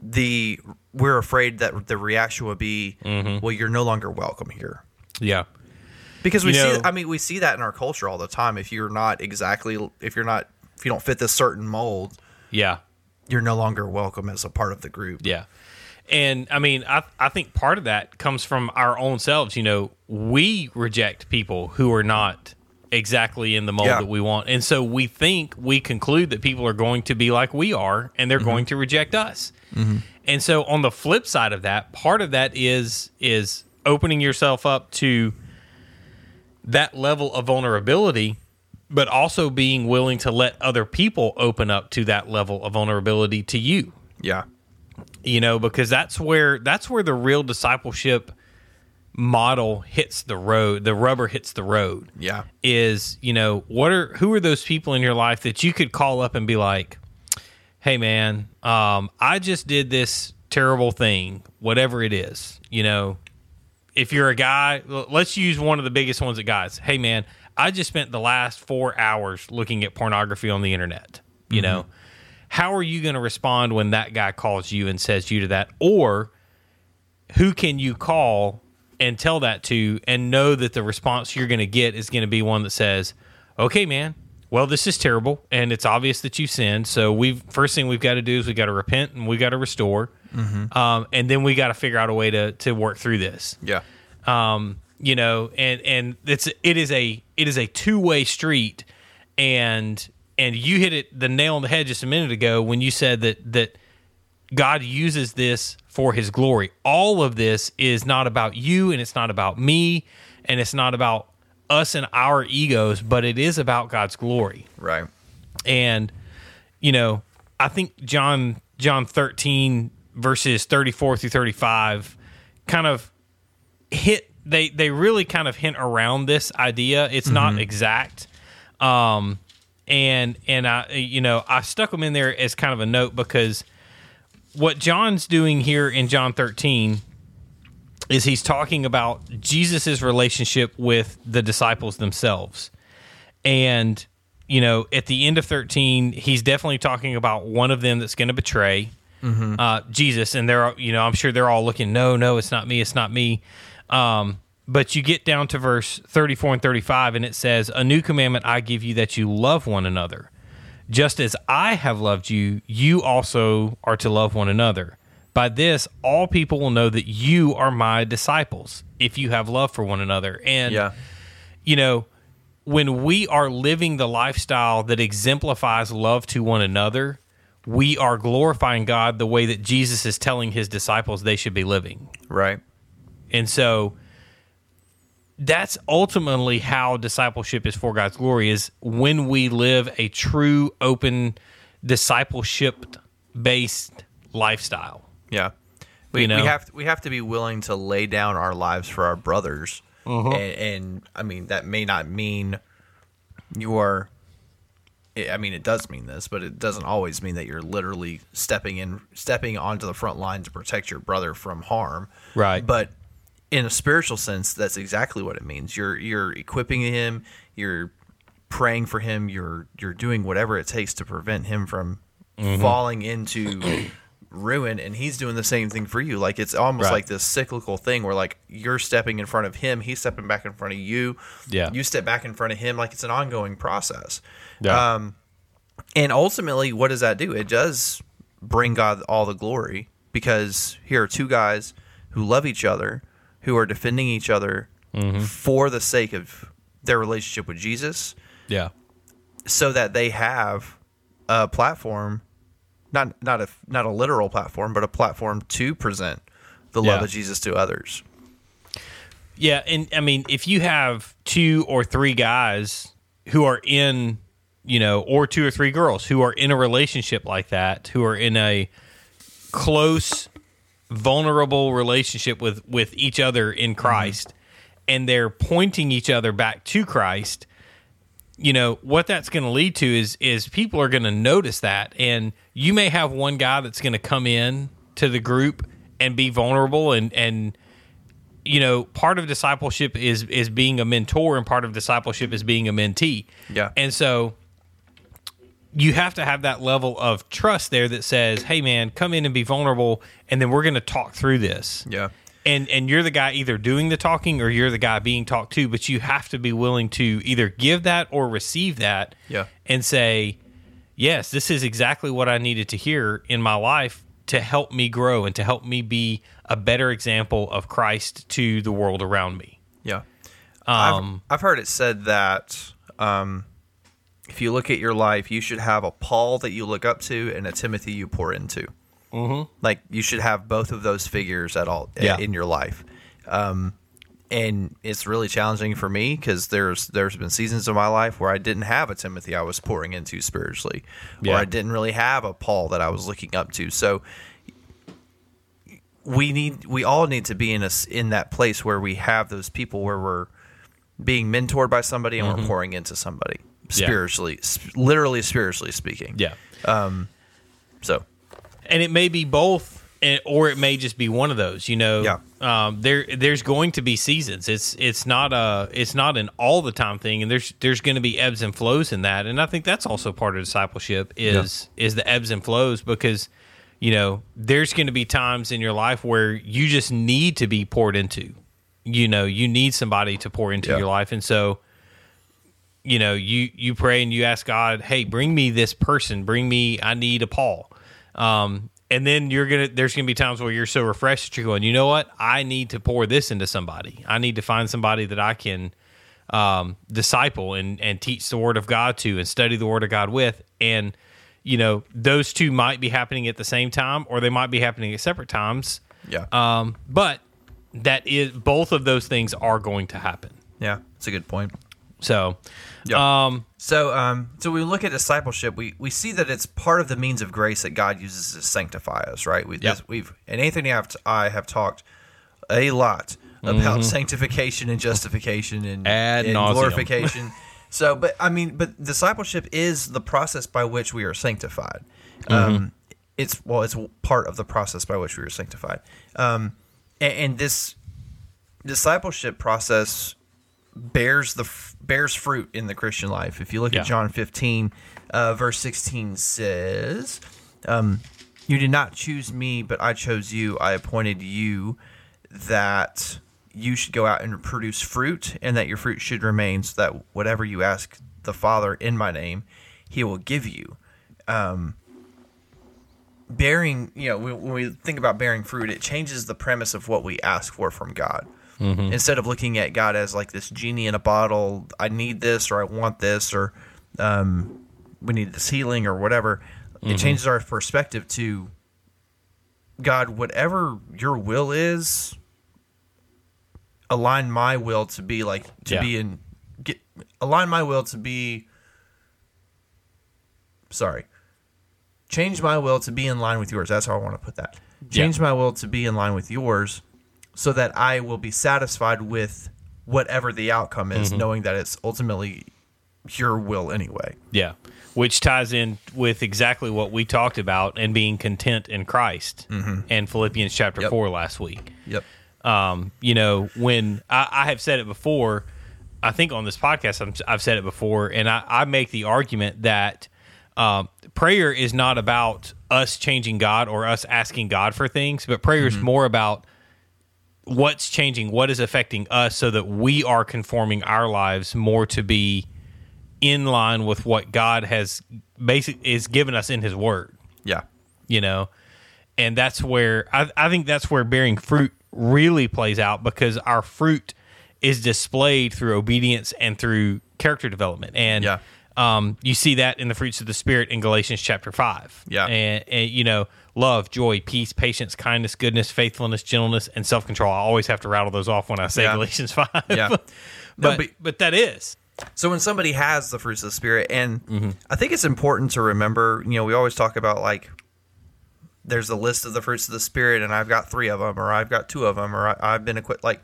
the we're afraid that the reaction would be, well, you're no longer welcome here. yeah Because we You see I mean we see that in our culture all the time. If you're not exactly if you're not if you don't fit this certain mold, yeah you're no longer welcome as a part of the group. Yeah. And I mean, I, I think part of that comes from our own selves. You know, we reject people who are not exactly in the mold Yeah. that we want. And so we think, we conclude that people are going to be like we are and they're mm-hmm. going to reject us. Mm-hmm. And so on the flip side of that, part of that is is opening yourself up to that level of vulnerability, but also being willing to let other people open up to that level of vulnerability to you Yeah. you know because that's where that's where the real discipleship model hits the road, the rubber hits the road. Yeah. Is, you know, what are who are those people in your life that you could call up and be like, "Hey man, um I just did this terrible thing, whatever it is." You know, if you're a guy, let's use one of the biggest ones that guys. Hey man, I just spent the last 4 hours looking at pornography on the internet. You mm-hmm. know, how are you going to respond when that guy calls you and says you to that or who can you call and tell that to and know that the response you're going to get is going to be one that says okay man well this is terrible and it's obvious that you sinned so we've first thing we've got to do is we've got to repent and we've got to restore um, and then we got to figure out a way to to work through this Yeah. um, you know, and and it's it is a it is a two way street, and and you hit it the nail on the head just a minute ago when you said that that God uses this for His glory. All of this is not about you, and it's not about me, and it's not about us and our egos, but it is about God's glory Right. and you know i think john john 13 verses 34 through 35 kind of hit they they really kind of hint around this idea. It's not exact. Um and and i you know i stuck them in there as kind of a note because what john's doing here in john 13 is he's talking about jesus' relationship with the disciples themselves. And, you know, at the end of 13, he's definitely talking about one of them that's going to betray uh, Jesus. And they're, you know, I'm sure they're all looking, no, no, it's not me, it's not me. Um, but you get down to verse 34 and 35, and it says, A new commandment I give you that you love one another. Just as I have loved you, you also are to love one another. By this, all people will know that you are my disciples if you have love for one another. And, Yeah. you know, when we are living the lifestyle that exemplifies love to one another, we are glorifying God the way that Jesus is telling his disciples they should be living. Right. And so that's ultimately how discipleship is for God's glory is when we live a true open discipleship based lifestyle. Yeah. We, You know? we have we have to be willing to lay down our lives for our brothers, mm-hmm. and, and I mean that may not mean you are. I mean, it does mean this, but it doesn't always mean that you're literally stepping in, stepping onto the front line to protect your brother from harm. Right. But in a spiritual sense, that's exactly what it means. You're you're equipping him. You're praying for him. You're you're doing whatever it takes to prevent him from mm-hmm. falling into ruin. And he's doing the same thing for you. Like it's almost Right. like this cyclical thing where like you're stepping in front of him, he's stepping back in front of you. Yeah. You step back in front of him. Like it's an ongoing process. Yeah. Um, and ultimately, what does that do? It does bring God all the glory because here are two guys who love each other, who are defending each other for the sake of their relationship with Jesus, Yeah. so that they have a platform, not not a not a literal platform, but a platform to present the love Yeah. of Jesus to others. Yeah, and I mean, if you have two or three guys who are in, you know, or two or three girls who are in a relationship like that, who are in a close, vulnerable relationship with with each other in mm-hmm. Christ, and they're pointing each other back to Christ, you know what that's going to lead to is is people are going to notice that and you may have one guy that's going to come in to the group and be vulnerable and and you know part of discipleship is is being a mentor and part of discipleship is being a mentee Yeah. and so you have to have that level of trust there that says hey man come in and be vulnerable and then we're going to talk through this Yeah. and and you're the guy either doing the talking or you're the guy being talked to but you have to be willing to either give that or receive that Yeah. and say yes this is exactly what i needed to hear in my life to help me grow and to help me be a better example of christ to the world around me Yeah. um I've, I've heard it said that um, if you look at your life, you should have a Paul that you look up to and a Timothy you pour into. Mm-hmm. Like you should have both of those figures at all Yeah. in your life. Um, and it's really challenging for me because there's there's been seasons of my life where I didn't have a Timothy I was pouring into spiritually, or Yeah. I didn't really have a Paul that I was looking up to. So we need we all need to be in a in that place where we have those people where we're being mentored by somebody and we're mm-hmm. pouring into somebody Yeah. spiritually, literally spiritually speaking. Yeah. Um, so and it may be both and- or it may just be one of those you know? Yeah. um, there there's going to be seasons. It's it's not a it's not an all the time thing and there's there's going to be ebbs and flows in that and i think that's also part of discipleship is is the ebbs and flows because you know there's going to be times in your life where you just need to be poured into you know? You need somebody to pour into Yeah. your life and so you know you you pray and you ask god hey bring me this person. Bring me i need a paul. Um, and then you're gonna there's gonna be times where you're so refreshed that you're going you know what? I need to pour this into somebody. I need to find somebody that i can um, disciple and and teach the word of god to and study the word of god with. And you know those two might be happening at the same time or they might be happening at separate times. Yeah, um, but that is both of those things are going to happen. Yeah, it's a good point. So Yeah. um So, um, so we look at discipleship, we, we see that it's part of the means of grace that God uses to sanctify us, right? We, Yep. We've and Anthony and I have talked a lot about sanctification and justification and, Mm-hmm. Ad and nauseam. glorification. so, but I mean, but discipleship is the process by which we are sanctified. Mm-hmm. Um, it's well, it's part of the process by which we are sanctified. Um, and, and this discipleship process bears the f- bears fruit in the Christian life. If you look Yeah. at John 15, uh, verse 16 says, um, "You did not choose me, but I chose you. I appointed you that you should go out and produce fruit, and that your fruit should remain, so that whatever you ask the Father in my name, He will give you." Um, bearing, you know, when when we think about bearing fruit, it changes the premise of what we ask for from God instead of looking at God as like this genie in a bottle, I need this or I want this or um, we need this healing or whatever. It changes our perspective to God, whatever your will is, align my will to be like to Yeah. be in get align my will to be sorry. Change my will to be in line with yours. That's how I want to put that. Change my will to be in line with yours so that I will be satisfied with whatever the outcome is, knowing that it's ultimately your will anyway. Yeah. Which ties in with exactly what we talked about and being content in Christ and Philippians chapter Yep. 4 last week. Yep. Um, you know, when I, I have said it before, I think on this podcast, I'm, I've said it before, and I, I make the argument that um, prayer is not about us changing God or us asking God for things, but prayer is more about what's changing, what is affecting us, so that we are conforming our lives more to be in line with what God has basic is given us in His Word. Yeah. You know, and that's where I, I think that's where bearing fruit really plays out because our fruit is displayed through obedience and through character development, and Yeah. Um, you see that in the fruits of the Spirit in Galatians chapter five. Yeah. and, and you know, love, joy, peace, patience, kindness, goodness, faithfulness, gentleness, and self control. I always have to rattle those off when I say Yeah. Galatians five. Yeah. but, No, but- but that is So when somebody has the fruits of the spirit, and Mm-hmm. I think it's important to remember, you know, we always talk about like there's a list of the fruits of the spirit, and I've got three of them, or I've got two of them, or I, I've been equipped. Like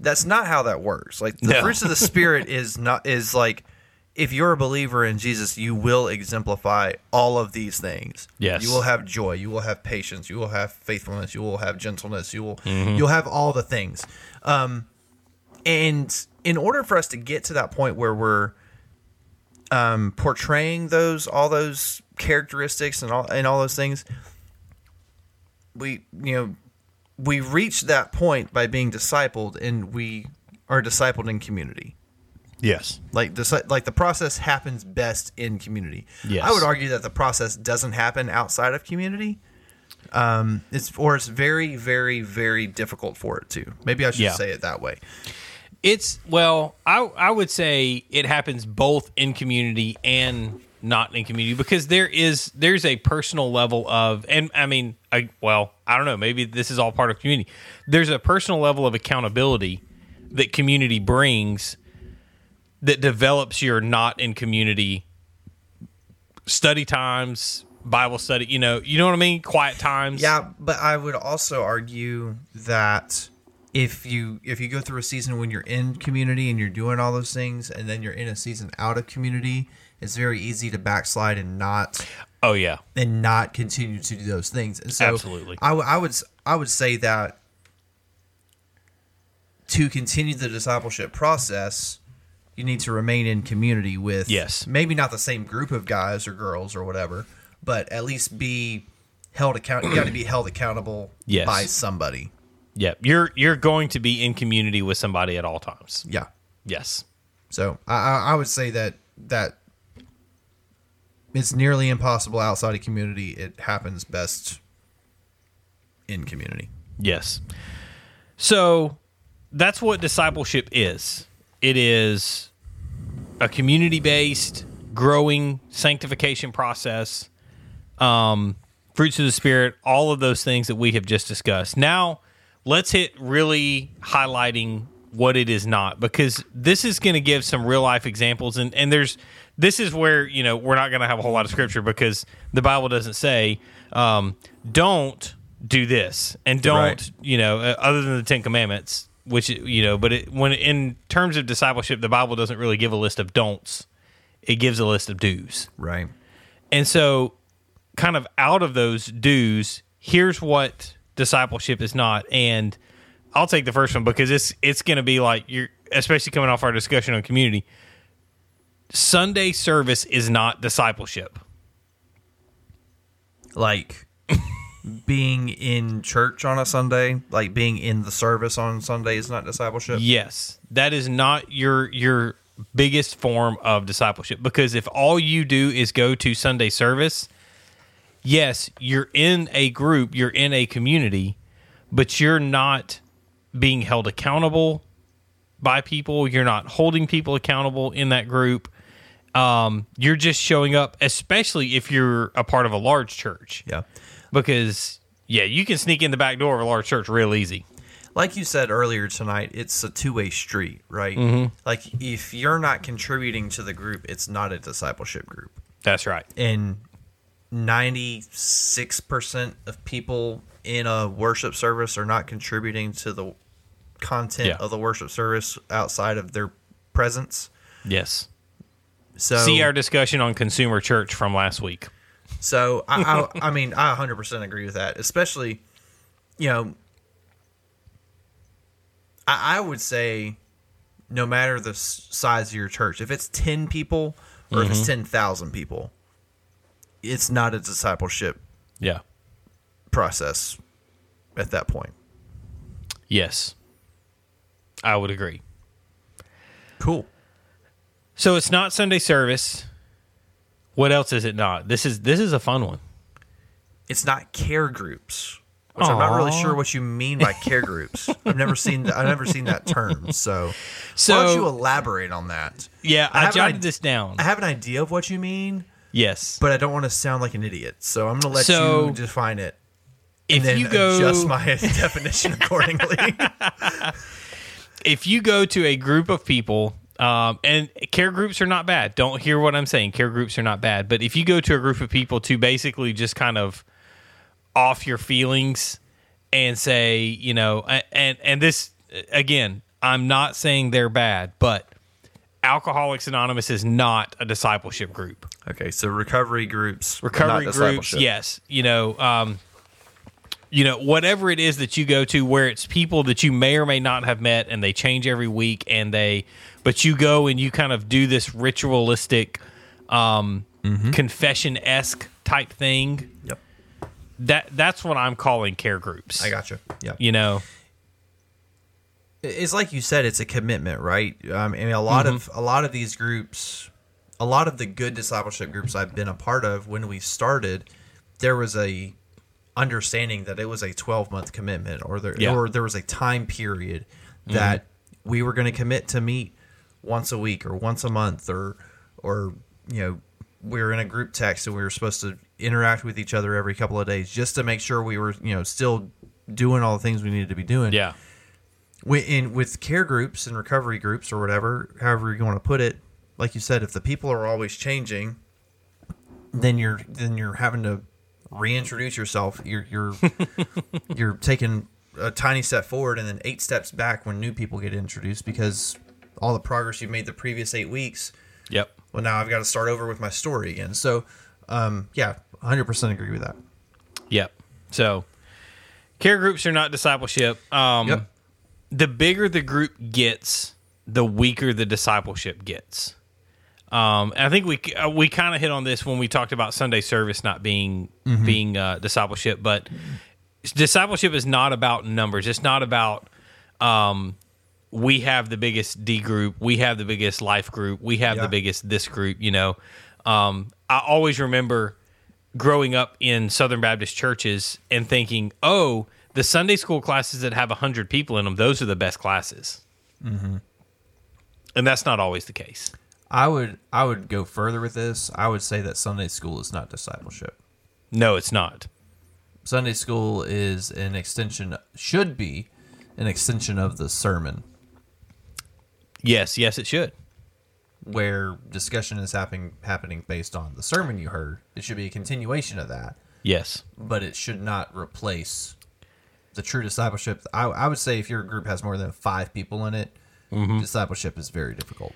that's not how that works. Like the No. fruits of the spirit is not is like if you're a believer in Jesus, you will exemplify all of these things. Yes. you will have joy, you will have patience, you will have faithfulness, you will have gentleness, you will Mm-hmm. you'll have all the things. Um, and in order for us to get to that point where we're um, portraying those all those characteristics and all and all those things, we you know we reach that point by being discipled, and we are discipled in community. Yes, Like the like the process happens best in community. Yes. I would argue that the process doesn't happen outside of community. Um, it's or it's very, very, very difficult for it to. Maybe I should Yeah. say it that way. It's well, I I would say it happens both in community and not in community because there is there's a personal level of and I mean I well I don't know maybe this is all part of community. There's a personal level of accountability that community brings that develops your not in community study times, Bible study. You know, you know what I mean? Quiet times. Yeah, but I would also argue that if you if you go through a season when you're in community and you're doing all those things, and then you're in a season out of community, it's very easy to backslide and not Oh yeah. and not continue to do those things. And so Absolutely. I, w- I would I would say that to continue the discipleship process, you need to remain in community with Yes. maybe not the same group of guys or girls or whatever, but at least be held account. You got to be held accountable Yes. by somebody. Yeah. You're you're going to be in community with somebody at all times. Yeah. Yes. So I, I I would say that that it's nearly impossible outside of community. It happens best in community. Yes. So that's what discipleship is. It is a community based, growing sanctification process, um, fruits of the Spirit, all of those things that we have just discussed. Now, let's hit really highlighting what it is not because this is going to give some real life examples and and there's this is where you know we're not going to have a whole lot of scripture because the bible doesn't say um, don't do this and don't Right. you know uh, other than the 10 commandments which you know but it, when in terms of discipleship the bible doesn't really give a list of don'ts it gives a list of do's Right. and so, kind of out of those do's, here's what discipleship is not. And I'll take the first one because it's it's going to be like you're, especially coming off our discussion on community. Sunday service is not discipleship. like being in church on a Sunday, like being in the service on Sunday is not discipleship. Yes, that is not your your biggest form of discipleship because if all you do is go to Sunday service, yes, you're in a group, you're in a community, but you're not being held accountable by people, you're not holding people accountable in that group. Um, you're just showing up, especially if you're a part of a large church. Yeah. Because yeah, you can sneak in the back door of a large church real easy. Like you said earlier tonight, it's a two way street, right? Mm-hmm. Like if you're not contributing to the group, it's not a discipleship group. That's right. And 96% of people in a worship service are not contributing to the content Yeah. of the worship service outside of their presence. Yes. So See our discussion on consumer church from last week. So I, I, I mean, I 100% agree with that. Especially, you know, I, I would say, no matter the size of your church, if it's 10 people or if it's mm-hmm. 10,000 people, it's not a discipleship Yeah. process at that point. Yes. I would agree. Cool. So it's not Sunday service. What else is it not? This is this is a fun one. It's not care groups. Which I'm not really sure what you mean by care groups. I've never seen I've never seen that term. So, So- why don't you elaborate on that? Yeah, I I, an jotted this down. I have an idea of what you mean, yes. but I don't want to sound like an idiot. So I'm going to let So, you define it. if and then you go adjust my definition accordingly. if you go to a group of people um, and care groups are not bad. Don't hear what i'm saying. Care groups are not bad. But if you go to a group of people to basically just kind of off your feelings and say you know and and this again i'm not saying they're bad but alcoholics anonymous is not a discipleship group. Okay, so recovery groups, recovery groups yes. You know um you know whatever it is that you go to where it's people that you may or may not have met and they change every week and they but you go and you kind of do this ritualistic um confession-esque type thing Yep, that that's what i'm calling care groups I got you. Yeah, you know it's like you said, it's a commitment, right? Um, I mean, a lot Mm-hmm. of a lot of these groups, a lot of the good discipleship groups I've been a part of, when we started, there was a understanding that it was a 12 month commitment, or there Yeah. or there was a time period that we were going to commit to meet once a week or once a month, or or you know we were in a group text and we were supposed to interact with each other every couple of days just to make sure we were you know still doing all the things we needed to be doing yeah Wi- in with care groups and recovery groups or whatever, however you want to put it, like you said, if the people are always changing, then you're then you're having to reintroduce yourself. You're you're you're taking a tiny step forward and then eight steps back when new people get introduced because all the progress you've made the previous eight weeks. Yep. Well, now I've got to start over with my story again. So, um, yeah, 100% agree with that. Yep. So care groups are not discipleship. Um, Yep. The bigger the group gets, the weaker the discipleship gets. Um, I think we uh, we kind of hit on this when we talked about Sunday service not being being uh, discipleship, but discipleship is not about numbers. It's not about um, we have the biggest D group, we have the biggest life group, we have Yeah. the biggest this group. You know, um, I always remember growing up in Southern Baptist churches and thinking, oh, the Sunday school classes that have 100 people in them, those are the best classes. Mm-hmm. And that's not always the case. I would I would go further with this. I would say that Sunday school is not discipleship. No, it's not. Sunday school is an extension should be an extension of the sermon Yes, yes, it should. where discussion is happening happening based on the sermon you heard. It should be a continuation of that, Yes. but it should not replace the true discipleship. I, I would say if your group has more than five people in it, discipleship is very difficult.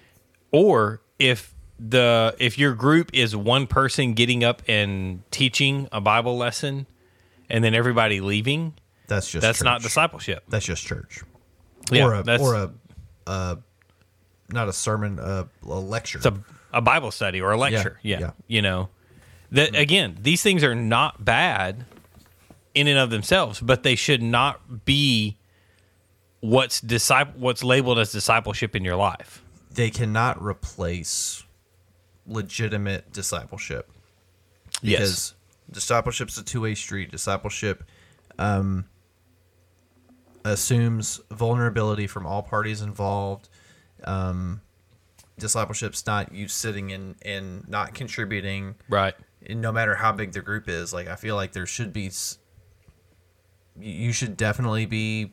Or if the if your group is one person getting up and teaching a Bible lesson and then everybody leaving, That's just that's not discipleship. That's just church. Yeah, or a or a uh, not a sermon, uh, a lecture. It's a, a Bible study or a lecture. Yeah. yeah. You know, that again, these things are not bad in and of themselves, but they should not be what's disciple what's labeled as discipleship in your life. they cannot replace legitimate discipleship. Yes. because discipleship's a two-way street discipleship um, assumes vulnerability from all parties involved um, discipleship's not you sitting in and not contributing Right. and no matter how big the group is like i feel like there should be you should definitely be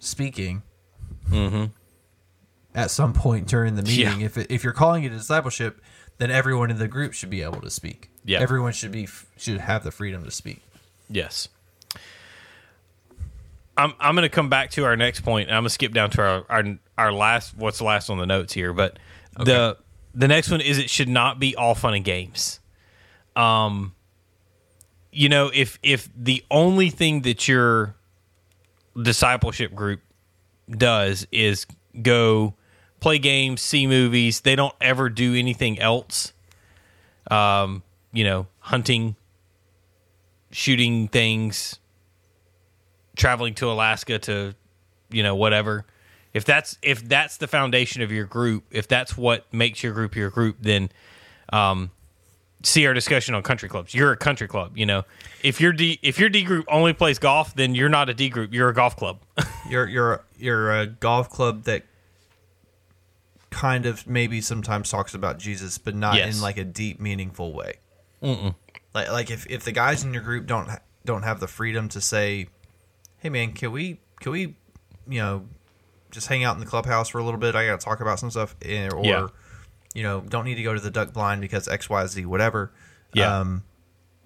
speaking at some point during the meeting Yeah. if, it, if you're calling it a discipleship then everyone in the group should be able to speak Yeah. everyone should be should have the freedom to speak Yes. I'm I'm going to come back to our next point. And I'm going to skip down to our, our our last what's last on the notes here, but the the next one is it should not be all fun and games. Um you know, if if the only thing that your discipleship group does is go play games, see movies, they don't ever do anything else. Um, you know, hunting, shooting things, traveling to Alaska to, you know, whatever. If that's if that's the foundation of your group, if that's what makes your group your group, then um, see our discussion on country clubs. You're a country club, you know. If your D if your D group only plays golf, then you're not a D group. You're a golf club. you're you're you're a golf club that kind of maybe sometimes talks about jesus but not Yes. in like a deep meaningful way like like if, if the guys in your group don't don't have the freedom to say hey man can we can we you know just hang out in the clubhouse for a little bit i gotta talk about some stuff eh, or Yeah. you know don't need to go to the duck blind because xyz whatever Yeah. um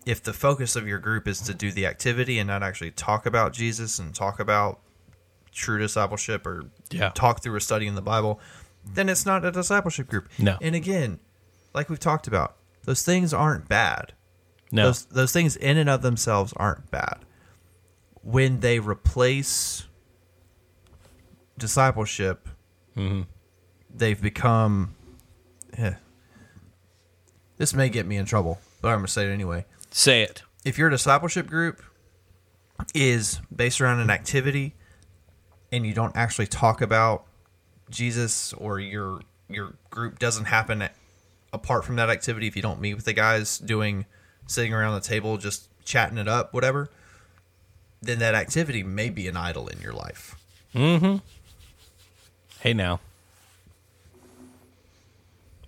if the focus of your group is to do the activity and not actually talk about jesus and talk about true discipleship or Yeah. talk through a study in the bible then it's not a discipleship group No. and again like we've talked about those things aren't bad No. those those things in and of themselves aren't bad. When they replace discipleship, Mm-hmm. they've become. eh. This may get me in trouble, but I'm gonna say it anyway. Say it. If your discipleship group is based around an activity, and you don't actually talk about Jesus, or your your group doesn't happen apart from that activity, if you don't meet with the guys doing sitting around the table just chatting it up, whatever, then that activity may be an idol in your life. Mm-hmm. Hey now.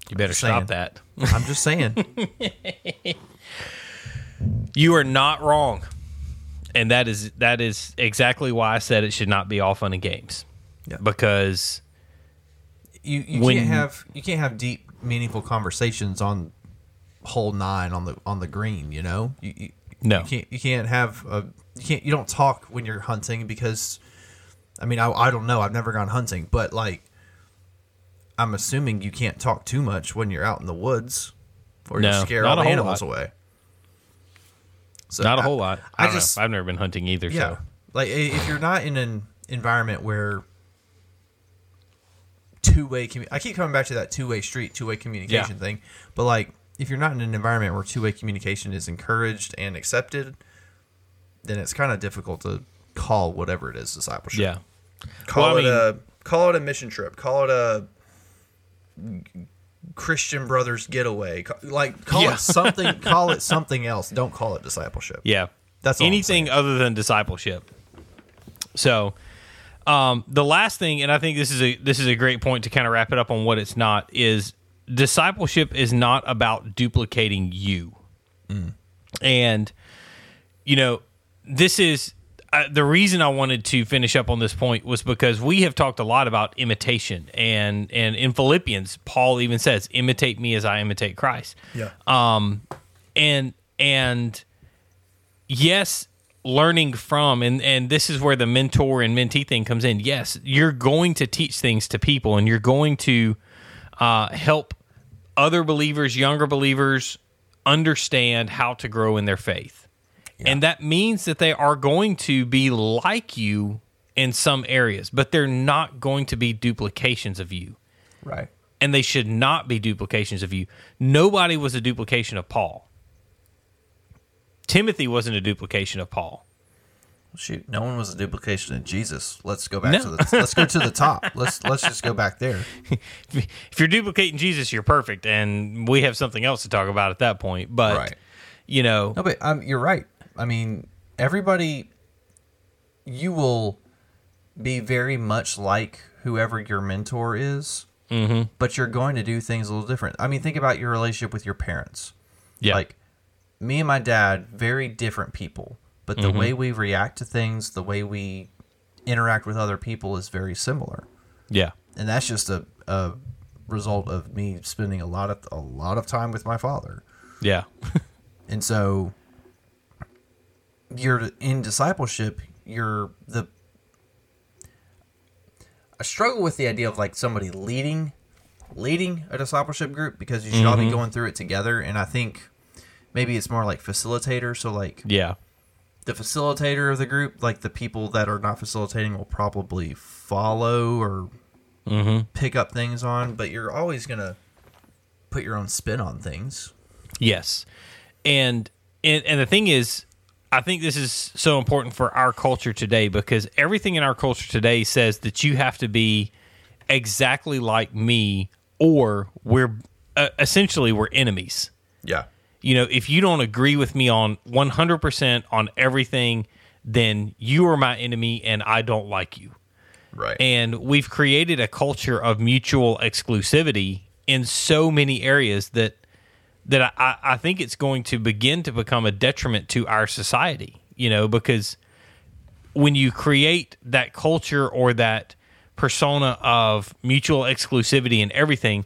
You better stop saying. that. I'm just saying. You are not wrong. And that is that is exactly why I said it should not be all fun and games. Yeah. Because you you When- can't have you can't have deep, meaningful conversations on hole nine on the on the green. You know, you, you, No. you can't you can't have a you can't you don't talk when you're hunting because, I mean, I I don't know. I've never gone hunting, but like, I'm assuming you can't talk too much when you're out in the woods, or you No, scare not all the animals lot. away. So Not a I- whole lot. I, I just know. I've never been hunting either. yeah, So like if you're not in an environment where two way commu- I keep coming back to that two way street, two way communication Yeah. thing. But like if you're not in an environment where two way communication is encouraged and accepted, then it's kind of difficult to call whatever it is discipleship. yeah. Call Well, I it mean- a call it a mission trip. Call it a Christian Brothers getaway. Like call Yeah. it something. call it something else. Don't call it discipleship. Yeah. That's all I'm anything other than discipleship. So, um, the last thing, and I think this is a this is a great point to kind of wrap it up on what it's not is discipleship is not about duplicating you, and you know this is uh, the reason I wanted to finish up on this point was because we have talked a lot about imitation, and and in Philippians, Paul even says, "Imitate me as I imitate Christ." Yeah. Um, and and yes learning from and and this is where the mentor and mentee thing comes in yes you're going to teach things to people and you're going to uh, help other believers younger believers understand how to grow in their faith and that means that they are going to be like you in some areas but they're not going to be duplications of you right. and they should not be duplications of you. Nobody was a duplication of Paul. Timothy wasn't a duplication of Paul. Shoot, no one was a duplication of Jesus. Let's go back No. to the let's go to the top. Let's let's just go back there. If you're duplicating Jesus, you're perfect, and we have something else to talk about at that point. But Right. you know, No, but um, you're right. I mean, everybody, you will be very much like whoever your mentor is, mm-hmm. but you're going to do things a little different. I mean, think about your relationship with your parents. yeah, Like me and my dad, very different people, but the way we react to things, the way we interact with other people is very similar. yeah, and that's just a, a result of me spending a lot of a lot of time with my father yeah, and so you're in discipleship you're the i struggle with the idea of like somebody leading leading a discipleship group because you should all be mm-hmm. going through it together. And i think maybe it's more like facilitator. So like yeah, the facilitator of the group, like the people that are not facilitating, will probably follow or mm-hmm. pick up things on, but you're always going to put your own spin on things. yes. And and and the thing is, I think this is so important for our culture today because everything in our culture today says that you have to be exactly like me, or we're uh, essentially we're enemies. Yeah. you know, if you don't agree with me on 100% on everything, then you are my enemy and I don't like you. Right. And we've created a culture of mutual exclusivity in so many areas that that I, I think it's going to begin to become a detriment to our society, you know, because when you create that culture or that persona of mutual exclusivity and everything,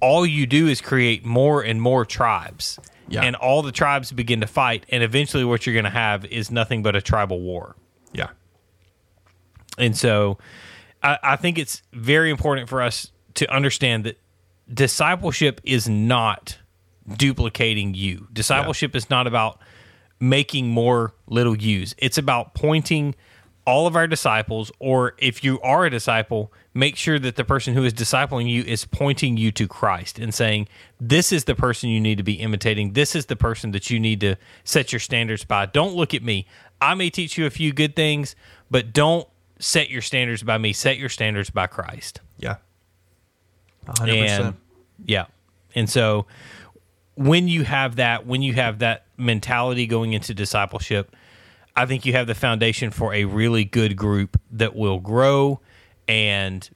all you do is create more and more tribes. Yeah. And all the tribes begin to fight. And eventually, what you're going to have is nothing but a tribal war. yeah. And so I, I think it's very important for us to understand that discipleship is not duplicating you. Discipleship is not about making more little yous. It's about pointing all of our disciples, or if you are a disciple, make sure that the person who is discipling you is pointing you to Christ and saying, This is the person you need to be imitating. This is the person that you need to set your standards by. Don't look at me. I may teach you a few good things, but don't set your standards by me. Set your standards by Christ. Yeah. 100%. And yeah. And so when you have that, when you have that mentality going into discipleship, I think you have the foundation for a really good group that will grow and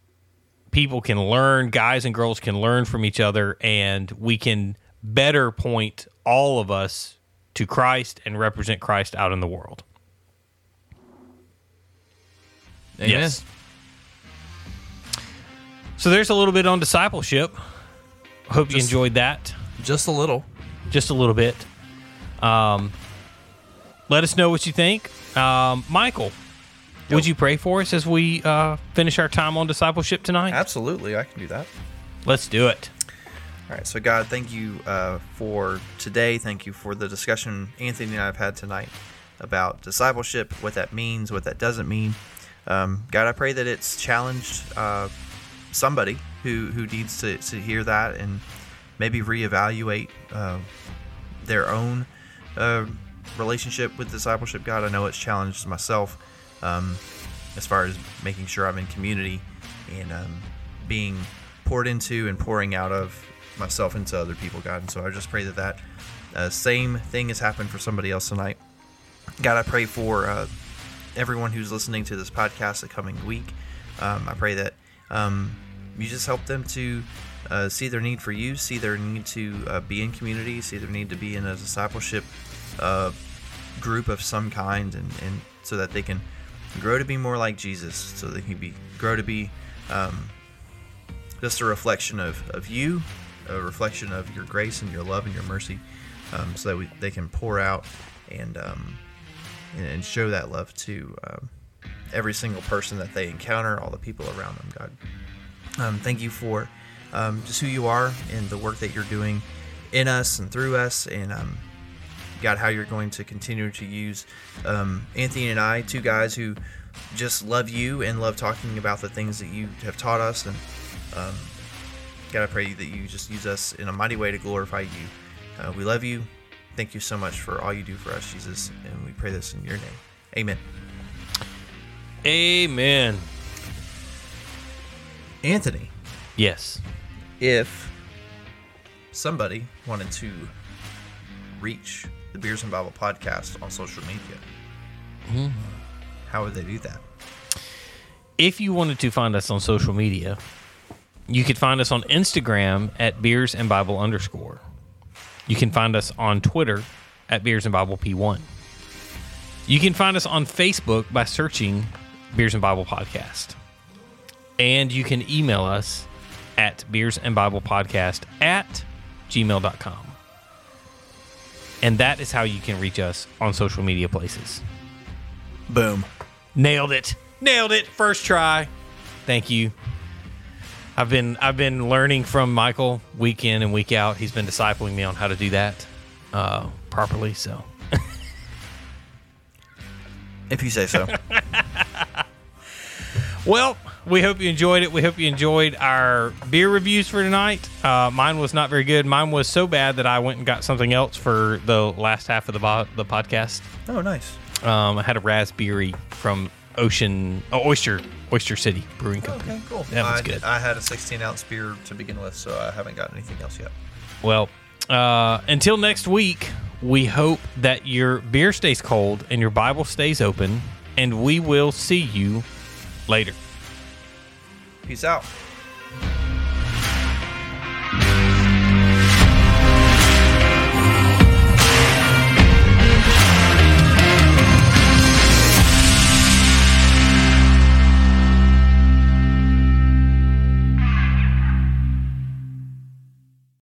people can learn, guys and girls can learn from each other, and we can better point all of us to Christ and represent Christ out in the world. Amen. Yes. So there's a little bit on discipleship. Hope you enjoyed that. Just a little. just a little bit. Um, let us know what you think. Um, Michael, would you pray for us as we uh, finish our time on discipleship tonight? Absolutely, I can do that. Let's do it. All right, so God, thank you uh, for today. Thank you for the discussion Anthony and I have had tonight about discipleship, what that means, what that doesn't mean. Um, God, I pray that it's challenged uh, somebody who who needs to, to hear that and maybe reevaluate uh, their own uh, relationship with discipleship. God, I know it's challenged myself um, as far as making sure I'm in community and um, being poured into and pouring out of myself into other people, God. And so I just pray that that uh, same thing has happened for somebody else tonight. God, I pray for uh, everyone who's listening to this podcast the coming week. Um, I pray that um, you just help them to uh, see their need for you, see their need to uh, be in community, see their need to be in a discipleship uh, group of some kind, and, and so that they can grow to be more like Jesus, so they can be grow to be um, just a reflection of, of you, a reflection of your grace and your love and your mercy, um, so that we, they can pour out and um, and show that love to um, every single person that they encounter, all the people around them. God, um, thank you for um, just who you are and the work that you're doing in us and through us, and um, God, how you're going to continue to use um, Anthony and I, two guys who just love you and love talking about the things that you have taught us. And um, God, I pray that you just use us in a mighty way to glorify you. Uh, we love you. Thank you so much for all you do for us, Jesus. And we pray this in your name. Amen. Amen. Anthony, Yes. If somebody wanted to reach the Beers and Bible podcast on social media, how would they do that? If you wanted to find us on social media, you could find us on Instagram at beers and Bible underscore. You can find us on Twitter at beers and Bible P1. You can find us on Facebook by searching Beers and Bible Podcast. And you can email us at beers and Bible podcast at gmail.com. And that is how you can reach us on social media places. Boom. Nailed it. Nailed it. First try. Thank you. I've been I've been learning from Michael week in and week out. He's been discipling me on how to do that uh, properly. So If you say so. Well, we hope you enjoyed it. We hope you enjoyed our beer reviews for tonight. Uh, mine was not very good. Mine was so bad that I went and got something else for the last half of the bo- the podcast. oh, nice. Um, I had a raspberry from Ocean oh, Oyster Oyster City Brewing Company. Okay, cool. That was I, good. I had a 16 ounce beer to begin with, so I haven't got anything else yet. Well, uh, until next week, we hope that your beer stays cold and your Bible stays open, and we will see you later. Peace out.